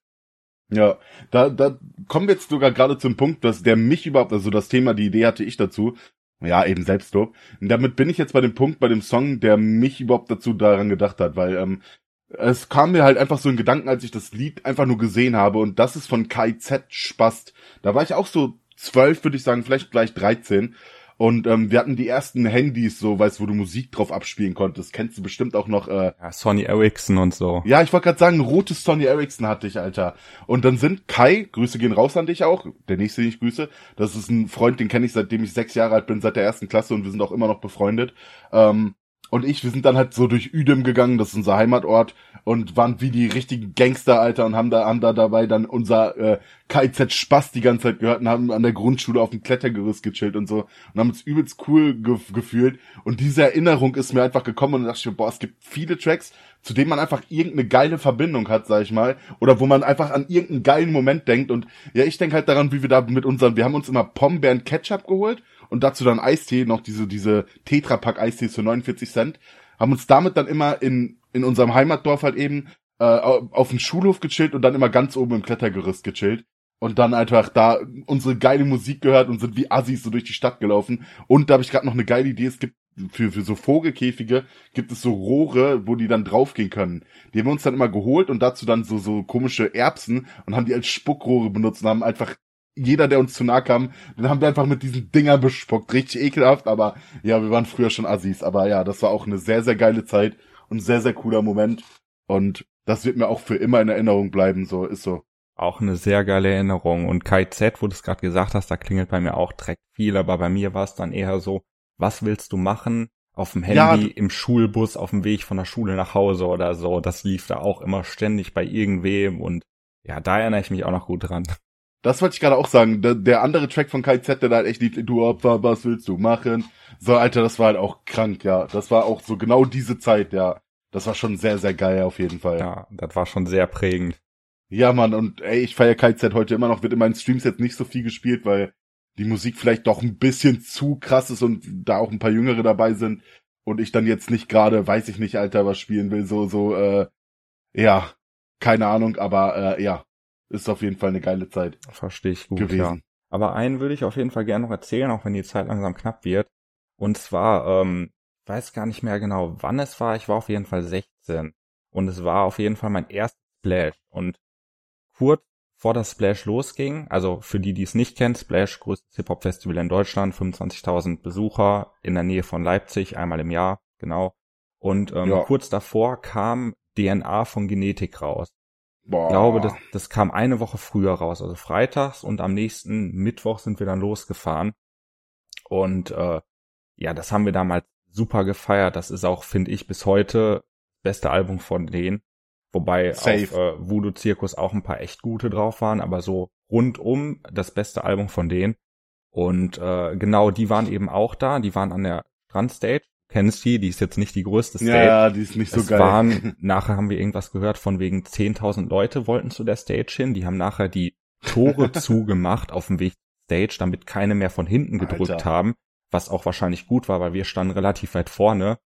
Ja, da, da kommen wir jetzt sogar gerade zum Punkt, dass der mich überhaupt, also das Thema, die Idee hatte ich dazu, ja, eben Selbstlob. Und damit bin ich jetzt bei dem Punkt, bei dem Song, der mich überhaupt dazu daran gedacht hat, weil ähm, es kam mir halt einfach so ein Gedanken, als ich das Lied einfach nur gesehen habe und das ist von KZ Spast. Da war ich auch so zwölf, würde ich sagen, vielleicht gleich 13. Und ähm, wir hatten die ersten Handys, so weißt wo du Musik drauf abspielen konntest. Kennst du bestimmt auch noch. Äh, ja, Sony Ericsson und so. Ja, ich wollte gerade sagen, ein rotes Sony Ericsson hatte ich, Alter. Und dann sind Kai, Grüße gehen raus an dich auch, der nächste, den ich grüße. Das ist ein Freund, den kenne ich seitdem ich sechs Jahre alt bin, seit der ersten Klasse und wir sind auch immer noch befreundet. Ähm, und ich, wir sind dann halt so durch Üdem gegangen, das ist unser Heimatort, und waren wie die richtigen Gangster, Alter, und haben da, haben da dabei dann unser äh, KIZ Spaß die ganze Zeit gehört und haben an der Grundschule auf dem Klettergerüst gechillt und so und haben uns übelst cool ge gefühlt. Und diese Erinnerung ist mir einfach gekommen und da dachte ich mir, boah, es gibt viele Tracks, zu denen man einfach irgendeine geile Verbindung hat, sag ich mal, oder wo man einfach an irgendeinen geilen Moment denkt. Und ja, ich denke halt daran, wie wir da mit unseren, wir haben uns immer Pombeeren Ketchup geholt und dazu dann Eistee, noch diese, diese Tetrapack Eistees für 49 Cent, haben uns damit dann immer in, in unserem Heimatdorf halt eben äh, auf dem Schulhof gechillt und dann immer ganz oben im Klettergerüst gechillt. Und dann einfach da unsere geile Musik gehört und sind wie Assis so durch die Stadt gelaufen. Und da habe ich gerade noch eine geile Idee. Es gibt für, für so Vogelkäfige gibt es so Rohre, wo die dann draufgehen können. Die haben wir uns dann immer geholt und dazu dann so, so komische Erbsen und haben die als Spuckrohre benutzt und haben einfach jeder, der uns zu nahe kam, den haben wir einfach mit diesen Dinger bespuckt. Richtig ekelhaft, aber ja, wir waren früher schon Assis. Aber ja, das war auch eine sehr, sehr geile Zeit und sehr, sehr cooler Moment. Und das wird mir auch für immer in Erinnerung bleiben, so ist so. Auch eine sehr geile Erinnerung. Und Kai Z, wo du es gerade gesagt hast, da klingelt bei mir auch direkt viel, aber bei mir war es dann eher so, was willst du machen? Auf dem Handy, ja, im Schulbus, auf dem Weg von der Schule nach Hause oder so. Das lief da auch immer ständig bei irgendwem und ja, da erinnere ich mich auch noch gut dran. Das wollte ich gerade auch sagen. Der, der, andere Track von KZ, der da halt echt lief, du Opfer, was willst du machen? So, Alter, das war halt auch krank, ja. Das war auch so genau diese Zeit, ja. Das war schon sehr, sehr geil auf jeden Fall. Ja, das war schon sehr prägend. Ja, Mann, und ey, ich feiere KZ heute immer noch, wird in meinen Streams jetzt nicht so viel gespielt, weil die Musik vielleicht doch ein bisschen zu krass ist und da auch ein paar Jüngere dabei sind und ich dann jetzt nicht gerade, weiß ich nicht, Alter, was spielen will, so, so, äh, ja, keine Ahnung, aber äh, ja, ist auf jeden Fall eine geile Zeit. Verstehe ich gut, gewesen. Ja. Aber einen würde ich auf jeden Fall gerne noch erzählen, auch wenn die Zeit langsam knapp wird. Und zwar, ähm, weiß gar nicht mehr genau, wann es war. Ich war auf jeden Fall 16. Und es war auf jeden Fall mein erstes Splash. Und kurz bevor das Splash losging, also für die, die es nicht kennen, Splash, größtes Hip-Hop-Festival in Deutschland, 25.000 Besucher in der Nähe von Leipzig, einmal im Jahr, genau. Und ähm, ja. kurz davor kam DNA von Genetik raus. Boah. Ich glaube, das, das kam eine Woche früher raus, also freitags und am nächsten Mittwoch sind wir dann losgefahren. Und äh, ja, das haben wir damals super gefeiert. Das ist auch, finde ich, bis heute beste Album von denen. Wobei Safe. auf äh, Voodoo Zirkus auch ein paar echt gute drauf waren, aber so rundum das beste Album von denen. Und äh, genau, die waren eben auch da, die waren an der Strandstage. Kennst die, die ist jetzt nicht die größte Stage. Ja, die ist nicht so es geil. Waren, nachher haben wir irgendwas gehört von wegen 10.000 Leute wollten zu der Stage hin. Die haben nachher die Tore zugemacht auf dem Weg Stage, damit keine mehr von hinten gedrückt Alter. haben. Was auch wahrscheinlich gut war, weil wir standen relativ weit vorne.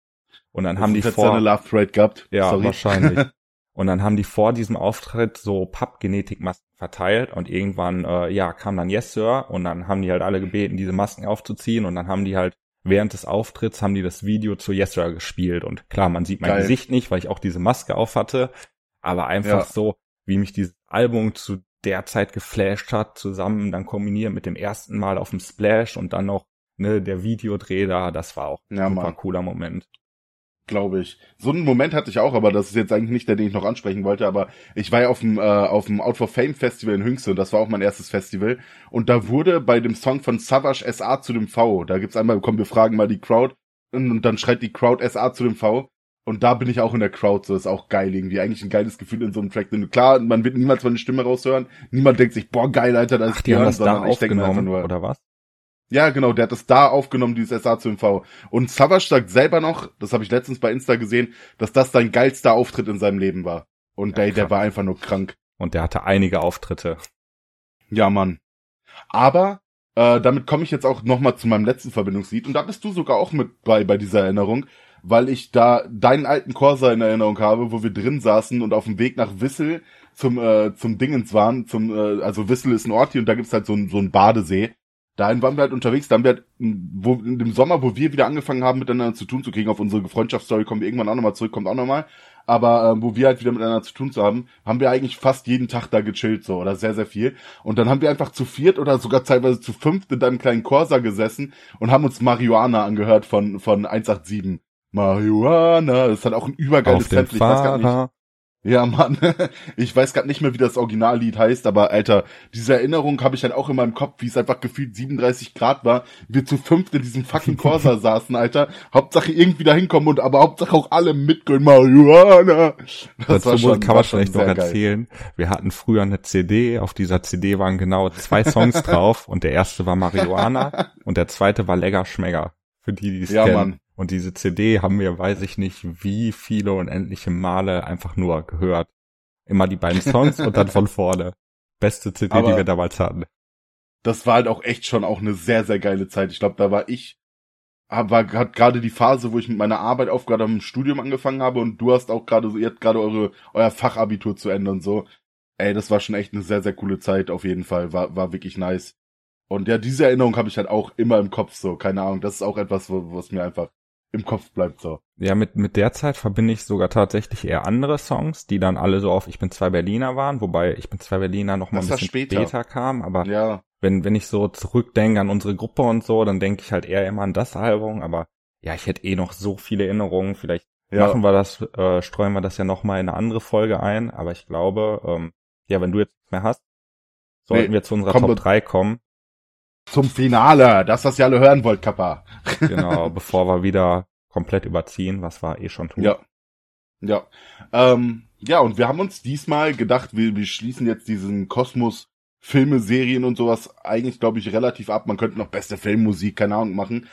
Und dann das haben die vor... eine Love Rate gehabt. Ja, Sorry. wahrscheinlich. Und dann haben die vor diesem Auftritt so Pappgenetikmasken verteilt und irgendwann, äh, ja, kam dann Yes Sir und dann haben die halt alle gebeten, diese Masken aufzuziehen und dann haben die halt während des Auftritts haben die das Video zu Yes Sir gespielt und klar, man sieht mein Geil. Gesicht nicht, weil ich auch diese Maske auf hatte, aber einfach ja. so, wie mich dieses Album zu der Zeit geflasht hat, zusammen dann kombiniert mit dem ersten Mal auf dem Splash und dann noch ne, der Videodreh da, das war auch ein ja, super Mann. cooler Moment glaube ich. So einen Moment hatte ich auch, aber das ist jetzt eigentlich nicht der, den ich noch ansprechen wollte, aber ich war ja auf dem, äh, auf dem Out for Fame Festival in Hüngste und das war auch mein erstes Festival und da wurde bei dem Song von Savage SA zu dem V, da gibt's einmal, komm, wir fragen mal die Crowd und dann schreit die Crowd SA zu dem V und da bin ich auch in der Crowd, so ist auch geil irgendwie, eigentlich ein geiles Gefühl in so einem Track, denn klar, man wird niemals meine Stimme raushören, niemand denkt sich, boah, geil, Alter, das Ach, ist die haben das da aufgenommen, nur, oder was? Ja, genau, der hat es da aufgenommen, dieses SA zu MV. Und Savage sagt selber noch, das habe ich letztens bei Insta gesehen, dass das sein geilster Auftritt in seinem Leben war. Und ja, der, der war einfach nur krank. Und der hatte einige Auftritte. Ja, Mann. Aber äh, damit komme ich jetzt auch nochmal zu meinem letzten Verbindungslied. Und da bist du sogar auch mit bei, bei dieser Erinnerung, weil ich da deinen alten Corsa in Erinnerung habe, wo wir drin saßen und auf dem Weg nach Wissel zum, äh, zum Dingens waren. Zum, äh, also Wissel ist ein Ort hier und da gibt's halt so ein, so ein Badesee dahin waren wir halt unterwegs, da haben wir halt, wo, in dem Sommer, wo wir wieder angefangen haben, miteinander zu tun zu kriegen, auf unsere Freundschaftsstory kommen wir irgendwann auch nochmal zurück, kommt auch nochmal, aber äh, wo wir halt wieder miteinander zu tun zu haben, haben wir eigentlich fast jeden Tag da gechillt, so, oder sehr, sehr viel. Und dann haben wir einfach zu viert oder sogar teilweise zu fünft in einem kleinen Corsa gesessen und haben uns Marihuana angehört von, von 187. Marihuana, das halt auch ein übergeiles Sample, ich weiß gar nicht. Ja, Mann. Ich weiß gerade nicht mehr, wie das Originallied heißt, aber Alter, diese Erinnerung habe ich halt auch in meinem Kopf, wie es einfach gefühlt 37 Grad war. Wir zu fünft in diesem fucking Corsa saßen, Alter. Hauptsache irgendwie da hinkommen und aber Hauptsache auch alle mitgehen. Marihuana. Das Dazu schon, kann man vielleicht noch erzählen. Geil. Wir hatten früher eine CD. Auf dieser CD waren genau zwei Songs drauf und der erste war Marihuana und der zweite war Legger Schmegger. Für die, die es ja, kennen. Mann. Und diese CD haben wir, weiß ich nicht, wie viele unendliche Male einfach nur gehört. Immer die beiden Songs und dann von vorne. Beste CD, Aber die wir damals hatten. Das war halt auch echt schon auch eine sehr, sehr geile Zeit. Ich glaube, da war ich, war hat gerade die Phase, wo ich mit meiner Arbeit auf gerade im Studium angefangen habe und du hast auch gerade so, ihr habt gerade eure, euer Fachabitur zu Ende und so. Ey, das war schon echt eine sehr, sehr coole Zeit auf jeden Fall. War, war wirklich nice. Und ja, diese Erinnerung habe ich halt auch immer im Kopf so. Keine Ahnung, das ist auch etwas, was mir einfach im Kopf bleibt so. Ja, mit, mit der Zeit verbinde ich sogar tatsächlich eher andere Songs, die dann alle so auf Ich bin zwei Berliner waren, wobei Ich bin zwei Berliner noch mal ein bisschen später. später kam, aber ja. wenn, wenn ich so zurückdenke an unsere Gruppe und so, dann denke ich halt eher immer an das Album, aber ja, ich hätte eh noch so viele Erinnerungen, vielleicht ja. machen wir das, äh, streuen wir das ja noch mal in eine andere Folge ein, aber ich glaube, ähm, ja, wenn du jetzt nichts mehr hast, sollten nee, wir zu unserer Top 3 kommen zum Finale, das, was ihr alle hören wollt, Kappa. genau, bevor wir wieder komplett überziehen, was wir eh schon tun. Ja. Ja. Ähm, ja, und wir haben uns diesmal gedacht, wir, wir schließen jetzt diesen Kosmos Filme, Serien und sowas eigentlich, glaube ich, relativ ab. Man könnte noch beste Filmmusik, keine Ahnung, machen.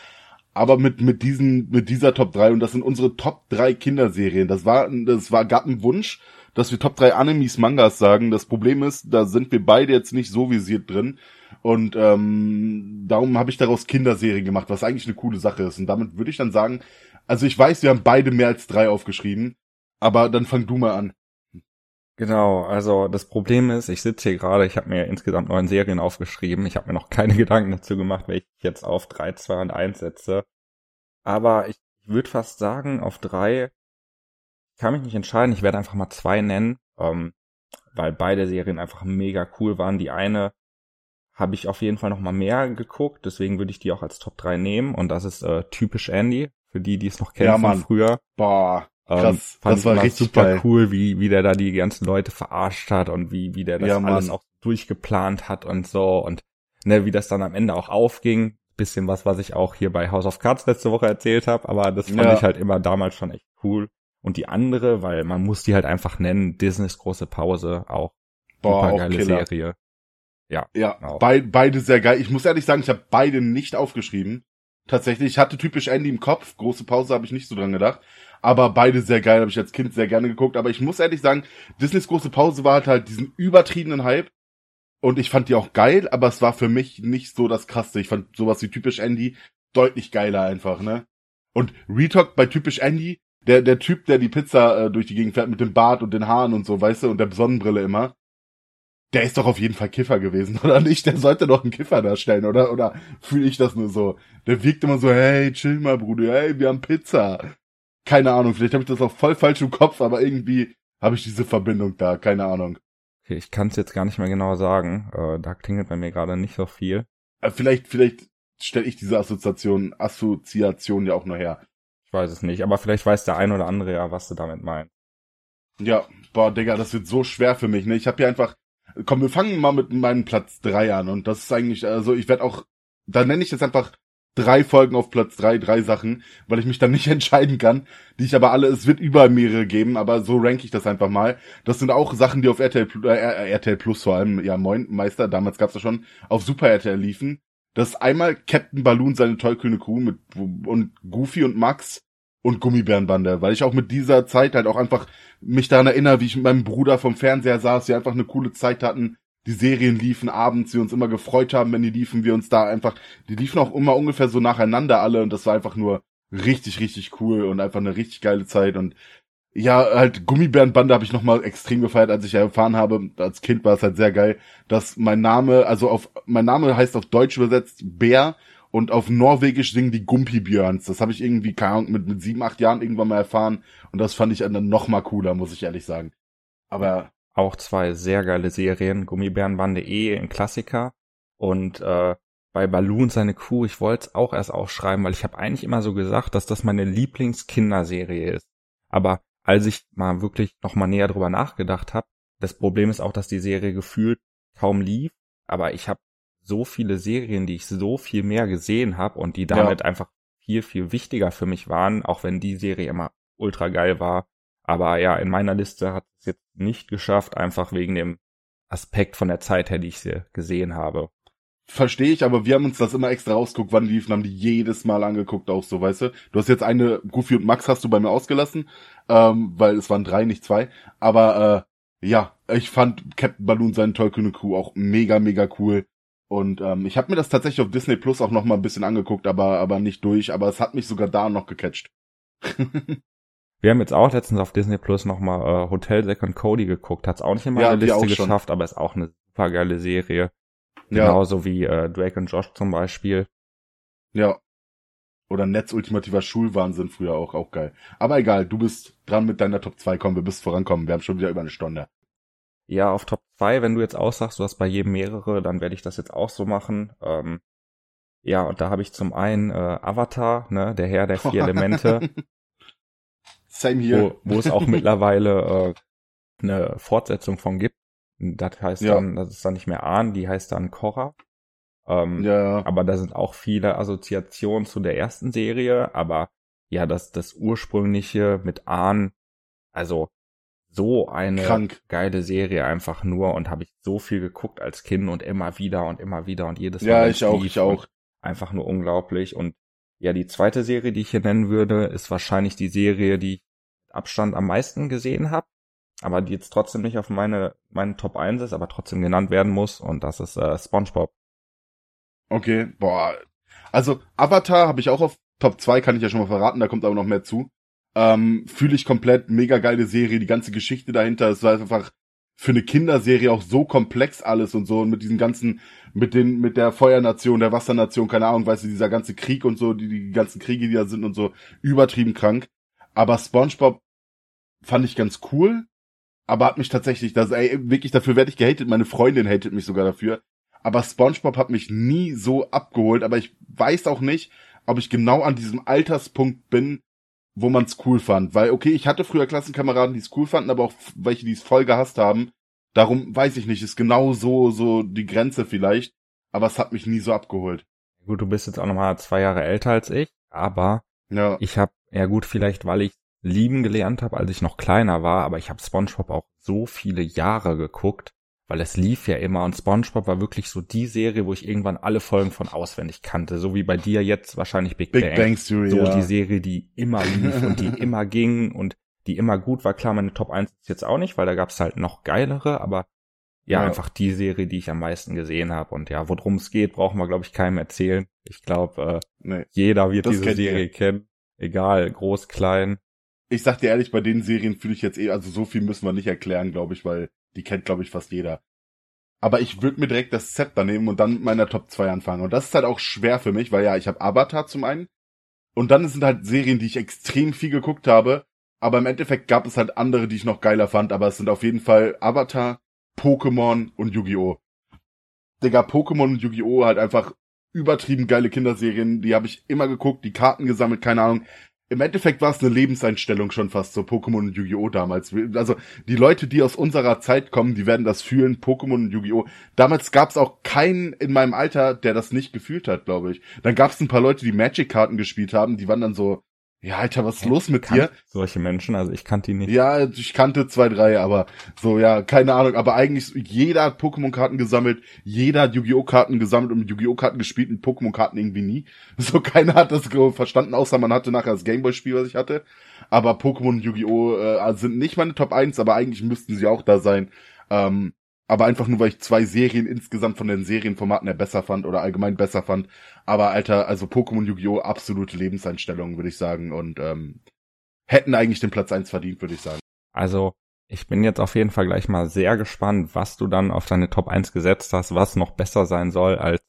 Aber mit, mit diesen, mit dieser Top 3, und das sind unsere Top 3 Kinderserien. Das war, das war, gab einen Wunsch, dass wir Top 3 Animes, Mangas sagen. Das Problem ist, da sind wir beide jetzt nicht so visiert drin. Und ähm, darum habe ich daraus Kinderserien gemacht, was eigentlich eine coole Sache ist. Und damit würde ich dann sagen, also ich weiß, wir haben beide mehr als drei aufgeschrieben, aber dann fang du mal an. Genau, also das Problem ist, ich sitze hier gerade, ich habe mir insgesamt neun Serien aufgeschrieben. Ich habe mir noch keine Gedanken dazu gemacht, welche ich jetzt auf drei, zwei und eins setze. Aber ich würde fast sagen, auf drei kann mich nicht entscheiden. Ich werde einfach mal zwei nennen. Ähm, weil beide Serien einfach mega cool waren. Die eine habe ich auf jeden Fall noch mal mehr geguckt, deswegen würde ich die auch als Top 3 nehmen und das ist äh, typisch Andy, für die, die es noch kennen Ja, von Mann. früher. Boah, Ähm, krass. fand das ich war richtig super geil. cool, wie, wie der da die ganzen Leute verarscht hat und wie, wie der das Ja, Mann. alles auch durchgeplant hat und so und ne, wie das dann am Ende auch aufging. Bisschen was, was ich auch hier bei House of Cards letzte Woche erzählt habe, aber das fand Ja. ich halt immer damals schon echt cool. Und die andere, weil man muss die halt einfach nennen, Disneys große Pause, auch Boah, super geile. Serie. Ja, Ja, Auch. bei, beide sehr geil. Ich muss ehrlich sagen, ich habe beide nicht aufgeschrieben. Tatsächlich, ich hatte typisch Andy im Kopf. Große Pause habe ich nicht so dran gedacht. Aber beide sehr geil, habe ich als Kind sehr gerne geguckt. Aber ich muss ehrlich sagen, Disneys große Pause war halt halt diesen übertriebenen Hype. Und ich fand die auch geil, aber es war für mich nicht so das Krasse. Ich fand sowas wie typisch Andy deutlich geiler einfach, ne? Und Retalk bei typisch Andy, der, der Typ, der die Pizza äh, durch die Gegend fährt mit dem Bart und den Haaren und so, weißt du, und der Sonnenbrille immer, der ist doch auf jeden Fall Kiffer gewesen, oder nicht? Der sollte doch einen Kiffer darstellen, oder? Oder fühle ich das nur so? Der wirkt immer so, hey, chill mal, Bruder, hey, wir haben Pizza. Keine Ahnung, vielleicht habe ich das auch voll falsch im Kopf, aber irgendwie habe ich diese Verbindung da, keine Ahnung. okay, ich kann es jetzt gar nicht mehr genau sagen. Äh, da klingelt bei mir gerade nicht so viel. Äh, Vielleicht, vielleicht stelle ich diese Assoziation, Assoziation ja auch nur her. Ich weiß es nicht, aber vielleicht weiß der ein oder andere ja, was du damit meinst. Ja, boah, Digga, das wird so schwer für mich, ne? Ich habe hier einfach, komm, wir fangen mal mit meinem Platz drei an und das ist eigentlich, also ich werde auch, da nenne ich jetzt einfach drei Folgen auf Platz drei, drei Sachen, weil ich mich dann nicht entscheiden kann, die ich aber alle, es wird über mehrere geben, aber so rank ich das einfach mal. Das sind auch Sachen, die auf RTL, äh, RTL Plus vor allem, ja moin, Meister, damals gab's das schon, auf Super RTL liefen. Das ist einmal Captain Balloon, seine tollkühne Crew mit, und Goofy und Max und Gummibärenbande, weil ich auch mit dieser Zeit halt auch einfach mich daran erinnere, wie ich mit meinem Bruder vom Fernseher saß, wir einfach eine coole Zeit hatten, die Serien liefen abends, wir uns immer gefreut haben, wenn die liefen, wir uns da einfach, die liefen auch immer ungefähr so nacheinander alle und das war einfach nur richtig, richtig cool und einfach eine richtig geile Zeit und ja, halt Gummibärenbande habe ich nochmal extrem gefeiert, als ich erfahren habe, als Kind war es halt sehr geil, dass mein Name, also auf, mein Name heißt auf Deutsch übersetzt Bär und auf Norwegisch singen die Gumpibjörns. Das habe ich irgendwie, keine Ahnung, mit, mit sieben, acht Jahren irgendwann mal erfahren und das fand ich dann noch mal cooler, muss ich ehrlich sagen. Aber Auch zwei sehr geile Serien. Gummibärenbande eh ein Klassiker. Und äh, bei Balloon seine Crew, ich wollte es auch erst aufschreiben, weil ich habe eigentlich immer so gesagt, dass das meine Lieblingskinderserie ist. Aber als ich mal wirklich noch mal näher drüber nachgedacht habe, das Problem ist auch, dass die Serie gefühlt kaum lief. Aber ich habe so viele Serien, die ich so viel mehr gesehen habe und die damit einfach viel, viel wichtiger für mich waren, auch wenn die Serie immer ultra geil war. Aber ja, in meiner Liste hat es jetzt nicht geschafft, einfach wegen dem Aspekt von der Zeit her, die ich sie gesehen habe. verstehe ich, aber wir haben uns das immer extra rausgeguckt, wann liefen, haben die jedes Mal angeguckt, auch so, weißt du. Du hast jetzt eine, Goofy und Max hast du bei mir ausgelassen, ähm, weil es waren drei, nicht zwei. Aber äh, ja, ich fand Captain Balloon seine tollkühne Crew auch mega, mega cool. Und ähm, ich habe mir das tatsächlich auf Disney Plus auch noch mal ein bisschen angeguckt, aber aber nicht durch. Aber es hat mich sogar da noch gecatcht. Wir haben jetzt auch letztens auf Disney Plus nochmal äh, Hotel Zack und Cody geguckt. Hat es auch nicht in meine Ja, Liste geschafft, aber ist auch eine super geile Serie. Ja. Genauso wie äh, Drake und Josh zum Beispiel. Ja. Oder Netz ultimativer Schulwahnsinn früher auch, auch geil. Aber egal, du bist dran mit deiner Top 2, komm, wir müssen vorankommen. Wir haben schon wieder über eine Stunde. Ja, auf Top 2, wenn du jetzt aussagst, du hast bei jedem mehrere, dann werde ich das jetzt auch so machen. Ähm, ja, und da habe ich zum einen äh, Avatar, ne, der Herr der vier Elemente. Same hier. wo, wo es auch mittlerweile äh, eine Fortsetzung von gibt. Das heißt Ja. dann, das ist dann nicht mehr Ahn, die heißt dann Korra. Ähm, Ja, Aber da sind auch viele Assoziationen zu der ersten Serie, aber ja, das, das ursprüngliche mit Ahn, also so eine krank. geile Serie einfach nur und habe ich so viel geguckt als Kind und immer wieder und immer wieder und jedes Mal. Ja, ich auch, ich auch. Einfach nur unglaublich und ja, die zweite Serie, die ich hier nennen würde, ist wahrscheinlich die Serie, die ich Abstand am meisten gesehen habe, aber die jetzt trotzdem nicht auf meine, meine Top 1 ist, aber trotzdem genannt werden muss und das ist äh, SpongeBob. Okay, boah. Also Avatar habe ich auch auf Top 2, kann ich ja schon mal verraten, da kommt aber noch mehr zu. Ähm, Fühle ich komplett, mega geile Serie, die ganze Geschichte dahinter, es war einfach für eine Kinderserie auch so komplex alles und so und mit diesen ganzen, mit den, mit der Feuernation, der Wassernation, keine Ahnung, weißt du, dieser ganze Krieg und so, die, die ganzen Kriege, die da sind und so, übertrieben krank. Aber SpongeBob fand ich ganz cool. aber hat mich tatsächlich, das, ey, wirklich dafür werde ich gehatet, meine Freundin hatet mich sogar dafür. Aber SpongeBob hat mich nie so abgeholt, aber ich weiß auch nicht, ob ich genau an diesem Alterspunkt bin, wo man's cool fand. Weil, okay, ich hatte früher Klassenkameraden, die es cool fanden, aber auch welche, die es voll gehasst haben. Darum weiß ich nicht, ist genau so, so die Grenze vielleicht. Aber es hat mich nie so abgeholt. Gut, du bist jetzt auch nochmal zwei Jahre älter als ich, aber ja. ich habe, ja gut, vielleicht weil ich lieben gelernt habe, als ich noch kleiner war, aber ich habe SpongeBob auch so viele Jahre geguckt, weil es lief ja immer und SpongeBob war wirklich so die Serie, wo ich irgendwann alle Folgen von auswendig kannte, so wie bei dir jetzt wahrscheinlich Big, Big Bang. Bang Theory, so ja. die Serie, die immer lief und die immer ging und die immer gut war. Klar, meine Top 1 ist jetzt auch nicht, weil da gab's halt noch geilere, aber ja, ja, einfach die Serie, die ich am meisten gesehen habe. Und ja, worum es geht, brauchen wir, glaube ich, keinem erzählen. Ich glaube, äh, nee, jeder wird diese Serie ihr. kennen. Egal, groß, klein. Ich sag dir ehrlich, bei den Serien fühle ich jetzt eh, also so viel müssen wir nicht erklären, glaube ich, weil die kennt, glaube ich, fast jeder. Aber ich würde mir direkt das Zepter nehmen und dann mit meiner Top 2 anfangen. Und das ist halt auch schwer für mich, weil ja, ich habe Avatar zum einen. Und dann sind halt Serien, die ich extrem viel geguckt habe. Aber im Endeffekt gab es halt andere, die ich noch geiler fand. Aber es sind auf jeden Fall Avatar, Pokémon und Yu-Gi-Oh! Digga, Pokémon und Yu-Gi-Oh! halt einfach übertrieben geile Kinderserien. Die habe ich immer geguckt, die Karten gesammelt, keine Ahnung im Endeffekt war es eine Lebenseinstellung schon fast, so Pokémon und Yu-Gi-Oh! damals. Also die Leute, die aus unserer Zeit kommen, die werden das fühlen, Pokémon und Yu-Gi-Oh! Damals gab es auch keinen in meinem Alter, der das nicht gefühlt hat, glaube ich. Dann gab es ein paar Leute, die Magic-Karten gespielt haben, die waren dann so, ja, Alter, was ist los mit dir? Solche Menschen, also ich kannte die nicht. Ja, ich kannte zwei, drei, aber so, ja, keine Ahnung. Aber eigentlich, jeder hat Pokémon-Karten gesammelt, jeder hat Yu-Gi-Oh! Karten gesammelt und mit Yu-Gi-Oh! Karten gespielt und Pokémon-Karten irgendwie nie. So, keiner hat das verstanden, außer man hatte nachher das Gameboy-Spiel, was ich hatte. Aber Pokémon und Yu-Gi-Oh! Äh, sind nicht meine Top 1, aber eigentlich müssten sie auch da sein. Ähm, aber einfach nur, weil ich zwei Serien insgesamt von den Serienformaten her besser fand oder allgemein besser fand. Aber Alter, also Pokémon Yu-Gi-Oh! absolute Lebenseinstellung, würde ich sagen. Und ähm, hätten eigentlich den Platz eins verdient, würde ich sagen. Also, ich bin jetzt auf jeden Fall gleich mal sehr gespannt, was du dann auf deine Top 1 gesetzt hast, was noch besser sein soll als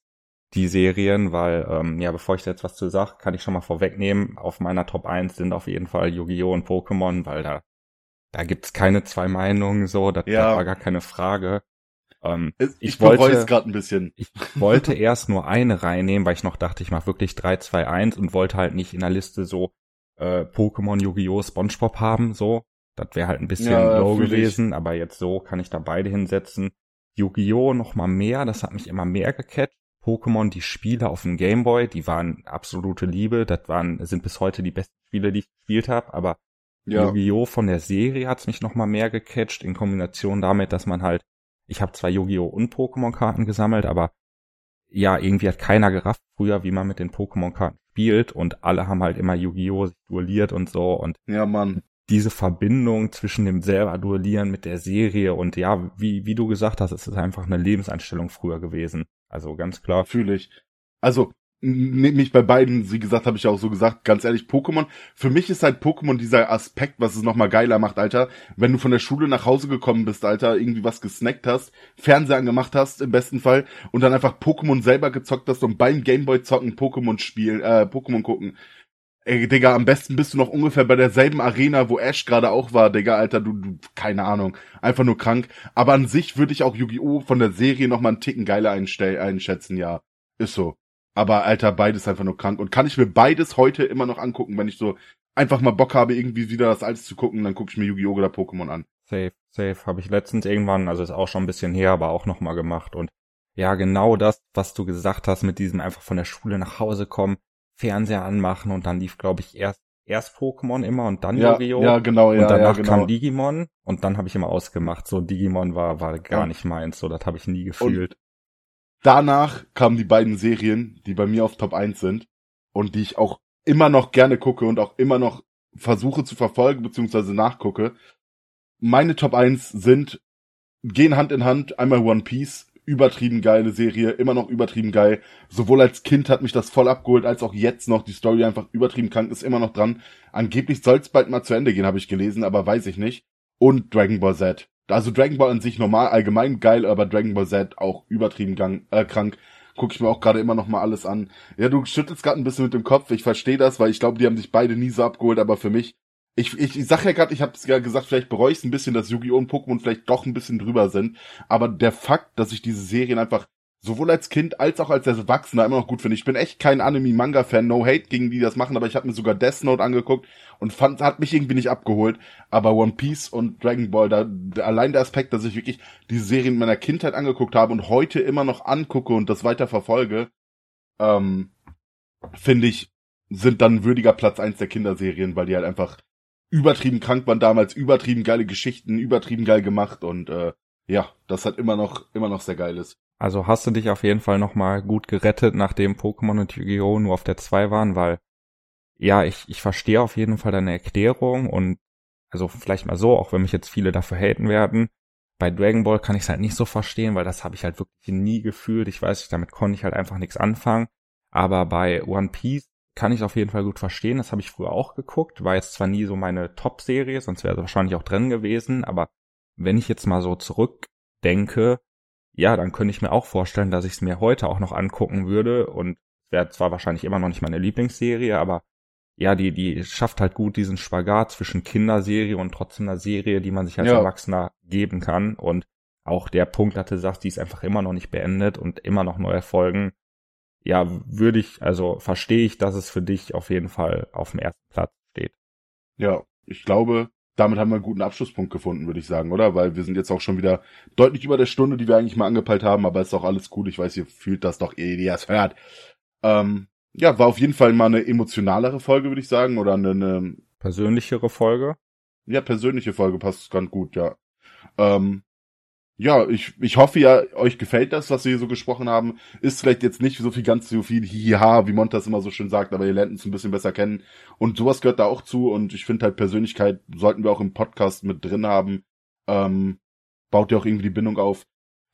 die Serien, weil, ähm, ja, bevor ich da jetzt was zu sag, kann ich schon mal vorwegnehmen, auf meiner Top 1 sind auf jeden Fall Yu-Gi-Oh! und Pokémon, weil da da gibt's keine zwei Meinungen so, das, ja. das war gar keine Frage. Ähm, ich, ich wollte gerade ein bisschen. Ich wollte erst nur eine reinnehmen, weil ich noch dachte, ich mache wirklich 3, 2, 1 und wollte halt nicht in der Liste so äh, Pokémon, Yu-Gi-Oh!, SpongeBob haben, so. Das wäre halt ein bisschen ja, low gewesen, aber jetzt so kann ich da beide hinsetzen. Yu-Gi-Oh! noch mal mehr, das hat mich immer mehr gecatcht. Pokémon, die Spiele auf dem Gameboy, die waren absolute Liebe, das waren, sind bis heute die besten Spiele, die ich gespielt habe, aber ja. Yu-Gi-Oh! von der Serie hat's mich noch mal mehr gecatcht, in Kombination damit, dass man halt, ich habe zwar Yu-Gi-Oh! und Pokémon-Karten gesammelt, aber ja, irgendwie hat keiner gerafft früher, wie man mit den Pokémon-Karten spielt und alle haben halt immer Yu-Gi-Oh! sich duelliert und so und ja, Mann. diese Verbindung zwischen dem selber Duellieren mit der Serie und ja, wie, wie du gesagt hast, es ist einfach eine Lebenseinstellung früher gewesen. Also ganz klar. Fühle ich. Also mich bei beiden, wie gesagt, habe ich auch so gesagt, ganz ehrlich, Pokémon. Für mich ist halt Pokémon dieser Aspekt, was es nochmal geiler macht, Alter. Wenn du von der Schule nach Hause gekommen bist, Alter, irgendwie was gesnackt hast, Fernseher angemacht hast, im besten Fall, und dann einfach Pokémon selber gezockt hast und beim Gameboy zocken Pokémon spielen, äh, Pokémon gucken. Ey, Digga, am besten bist du noch ungefähr bei derselben Arena, wo Ash gerade auch war, Digga, Alter, du, du, keine Ahnung. Einfach nur krank. Aber an sich würde ich auch Yu-Gi-Oh! von der Serie nochmal einen Ticken geiler einschätzen, ja. Ist so. Aber Alter, beides einfach nur krank. Und kann ich mir beides heute immer noch angucken, wenn ich so einfach mal Bock habe, irgendwie wieder das alles zu gucken, dann gucke ich mir Yu-Gi-Oh! oder Pokémon an. Safe, safe. Habe ich letztens irgendwann, also ist auch schon ein bisschen her, aber auch nochmal gemacht. Und ja, genau das, was du gesagt hast, mit diesem einfach von der Schule nach Hause kommen, Fernseher anmachen und dann lief, glaube ich, erst erst Pokémon immer und dann ja, Yu-Gi-Oh! Ja, genau, ja. Und danach ja, genau. kam Digimon und dann habe ich immer ausgemacht. So Digimon war war gar ja. nicht meins, so das habe ich nie gefühlt. Und Danach kamen die beiden Serien, die bei mir auf Top 1 sind und die ich auch immer noch gerne gucke und auch immer noch versuche zu verfolgen bzw. nachgucke. Meine Top 1 sind, gehen Hand in Hand, einmal One Piece, übertrieben geile Serie, immer noch übertrieben geil. Sowohl als Kind hat mich das voll abgeholt, als auch jetzt noch. Die Story einfach übertrieben krank, ist immer noch dran. Angeblich soll es bald mal zu Ende gehen, habe ich gelesen, aber weiß ich nicht. Und Dragon Ball Z. Also Dragon Ball an sich normal, allgemein geil, aber Dragon Ball Z auch übertrieben gang, äh, krank. Guck ich mir auch gerade immer noch mal alles an. Ja, du schüttelst gerade ein bisschen mit dem Kopf. Ich verstehe das, weil ich glaube, die haben sich beide nie so abgeholt, aber für mich ich, ich, ich sag ja gerade, ich habe ja gesagt, vielleicht bereue ich es ein bisschen, dass Yu-Gi-Oh! und Pokémon vielleicht doch ein bisschen drüber sind. Aber der Fakt, dass ich diese Serien einfach sowohl als Kind als auch als Erwachsener immer noch gut finde. Ich bin echt kein Anime-Manga-Fan, no hate gegen die, die das machen, aber ich habe mir sogar Death Note angeguckt und fand, hat mich irgendwie nicht abgeholt. Aber One Piece und Dragon Ball, da allein der Aspekt, dass ich wirklich diese Serien meiner Kindheit angeguckt habe und heute immer noch angucke und das weiter verfolge, ähm, finde ich, sind dann würdiger Platz eins der Kinderserien, weil die halt einfach übertrieben krank waren damals, übertrieben geile Geschichten, übertrieben geil gemacht und äh, ja, das hat immer noch immer noch sehr geil ist. Also hast du dich auf jeden Fall nochmal gut gerettet, nachdem Pokémon und Yu-Gi-Oh! nur auf der 2 waren, weil ja, ich, ich verstehe auf jeden Fall deine Erklärung und also vielleicht mal so, auch wenn mich jetzt viele dafür haten werden. Bei Dragon Ball kann ich es halt nicht so verstehen, weil das habe ich halt wirklich nie gefühlt. Ich weiß nicht, damit konnte ich halt einfach nichts anfangen. Aber bei One Piece kann ich auf jeden Fall gut verstehen. Das habe ich früher auch geguckt. War jetzt zwar nie so meine Top-Serie, sonst wäre es wahrscheinlich auch drin gewesen. Aber wenn ich jetzt mal so zurückdenke, ja, dann könnte ich mir auch vorstellen, dass ich es mir heute auch noch angucken würde. Und wäre zwar wahrscheinlich immer noch nicht meine Lieblingsserie, aber ja, die, die schafft halt gut diesen Spagat zwischen Kinderserie und trotzdem einer Serie, die man sich als ja. Erwachsener geben kann. Und auch der Punkt, dass du sagst, die ist einfach immer noch nicht beendet und immer noch neue Folgen. Ja, würde ich, also verstehe ich, dass es für dich auf jeden Fall auf dem ersten Platz steht. Ja, ich glaube, damit haben wir einen guten Abschlusspunkt gefunden, würde ich sagen, oder? Weil wir sind jetzt auch schon wieder deutlich über der Stunde, die wir eigentlich mal angepeilt haben, aber ist doch alles gut. Ich weiß, ihr fühlt das doch, eh, ihr es hört. Ähm, ja, war auf jeden Fall mal eine emotionalere Folge, würde ich sagen, oder eine, eine persönlichere Folge. Ja, persönliche Folge passt ganz gut, ja. Ähm, ja, ich, ich hoffe ja, euch gefällt das, was wir hier so gesprochen haben. Ist vielleicht jetzt nicht so viel ganz so viel Hiha, wie Montas immer so schön sagt, aber ihr lernt uns ein bisschen besser kennen. Und sowas gehört da auch zu und ich finde halt Persönlichkeit sollten wir auch im Podcast mit drin haben. Ähm, baut ja auch irgendwie die Bindung auf.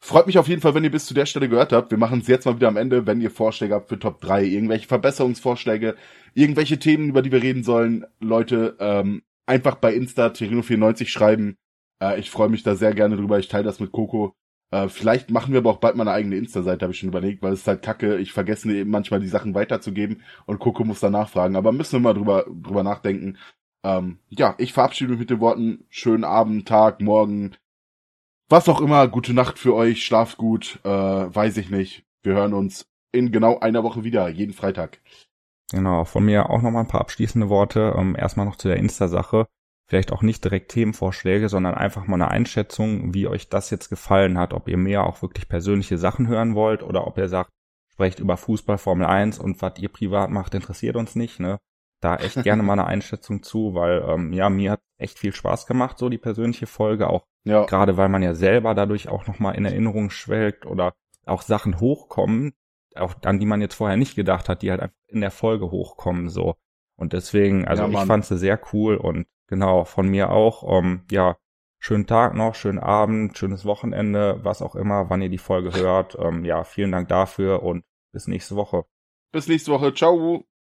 Freut mich auf jeden Fall, wenn ihr bis zu der Stelle gehört habt. Wir machen es jetzt mal wieder am Ende, wenn ihr Vorschläge habt für Top 3, irgendwelche Verbesserungsvorschläge, irgendwelche Themen, über die wir reden sollen. Leute, ähm, einfach bei Insta Terino94 schreiben. Äh, ich freue mich da sehr gerne drüber. Ich teile das mit Coco. Äh, vielleicht machen wir aber auch bald mal eine eigene Insta-Seite, habe ich schon überlegt, weil es ist halt kacke. Ich vergesse eben manchmal die Sachen weiterzugeben und Coco muss da nachfragen. Aber müssen wir mal drüber, drüber nachdenken. Ähm, ja, ich verabschiede mich mit den Worten schönen Abend, Tag, Morgen, was auch immer, gute Nacht für euch, schlaft gut, äh, weiß ich nicht. Wir hören uns in genau einer Woche wieder, jeden Freitag. Genau, von mir auch nochmal ein paar abschließende Worte. Ähm, erstmal noch zu der Insta-Sache. Vielleicht auch nicht direkt Themenvorschläge, sondern einfach mal eine Einschätzung, wie euch das jetzt gefallen hat. Ob ihr mehr auch wirklich persönliche Sachen hören wollt oder ob ihr sagt, sprecht über Fußball Formel 1 und was ihr privat macht, interessiert uns nicht. Ne? Da echt gerne mal eine Einschätzung zu, weil ähm, ja, mir hat echt viel Spaß gemacht, so die persönliche Folge, auch ja. Gerade weil man ja selber dadurch auch nochmal in Erinnerung schwelgt oder auch Sachen hochkommen, auch an die man jetzt vorher nicht gedacht hat, die halt einfach in der Folge hochkommen, so. Und deswegen, also ja, ich fand sie sehr cool und genau, von mir auch, um, ähm, ja, schönen Tag noch, schönen Abend, schönes Wochenende, was auch immer, wann ihr die Folge hört. Ähm, ja, vielen Dank dafür und bis nächste Woche. Bis nächste Woche. Ciao.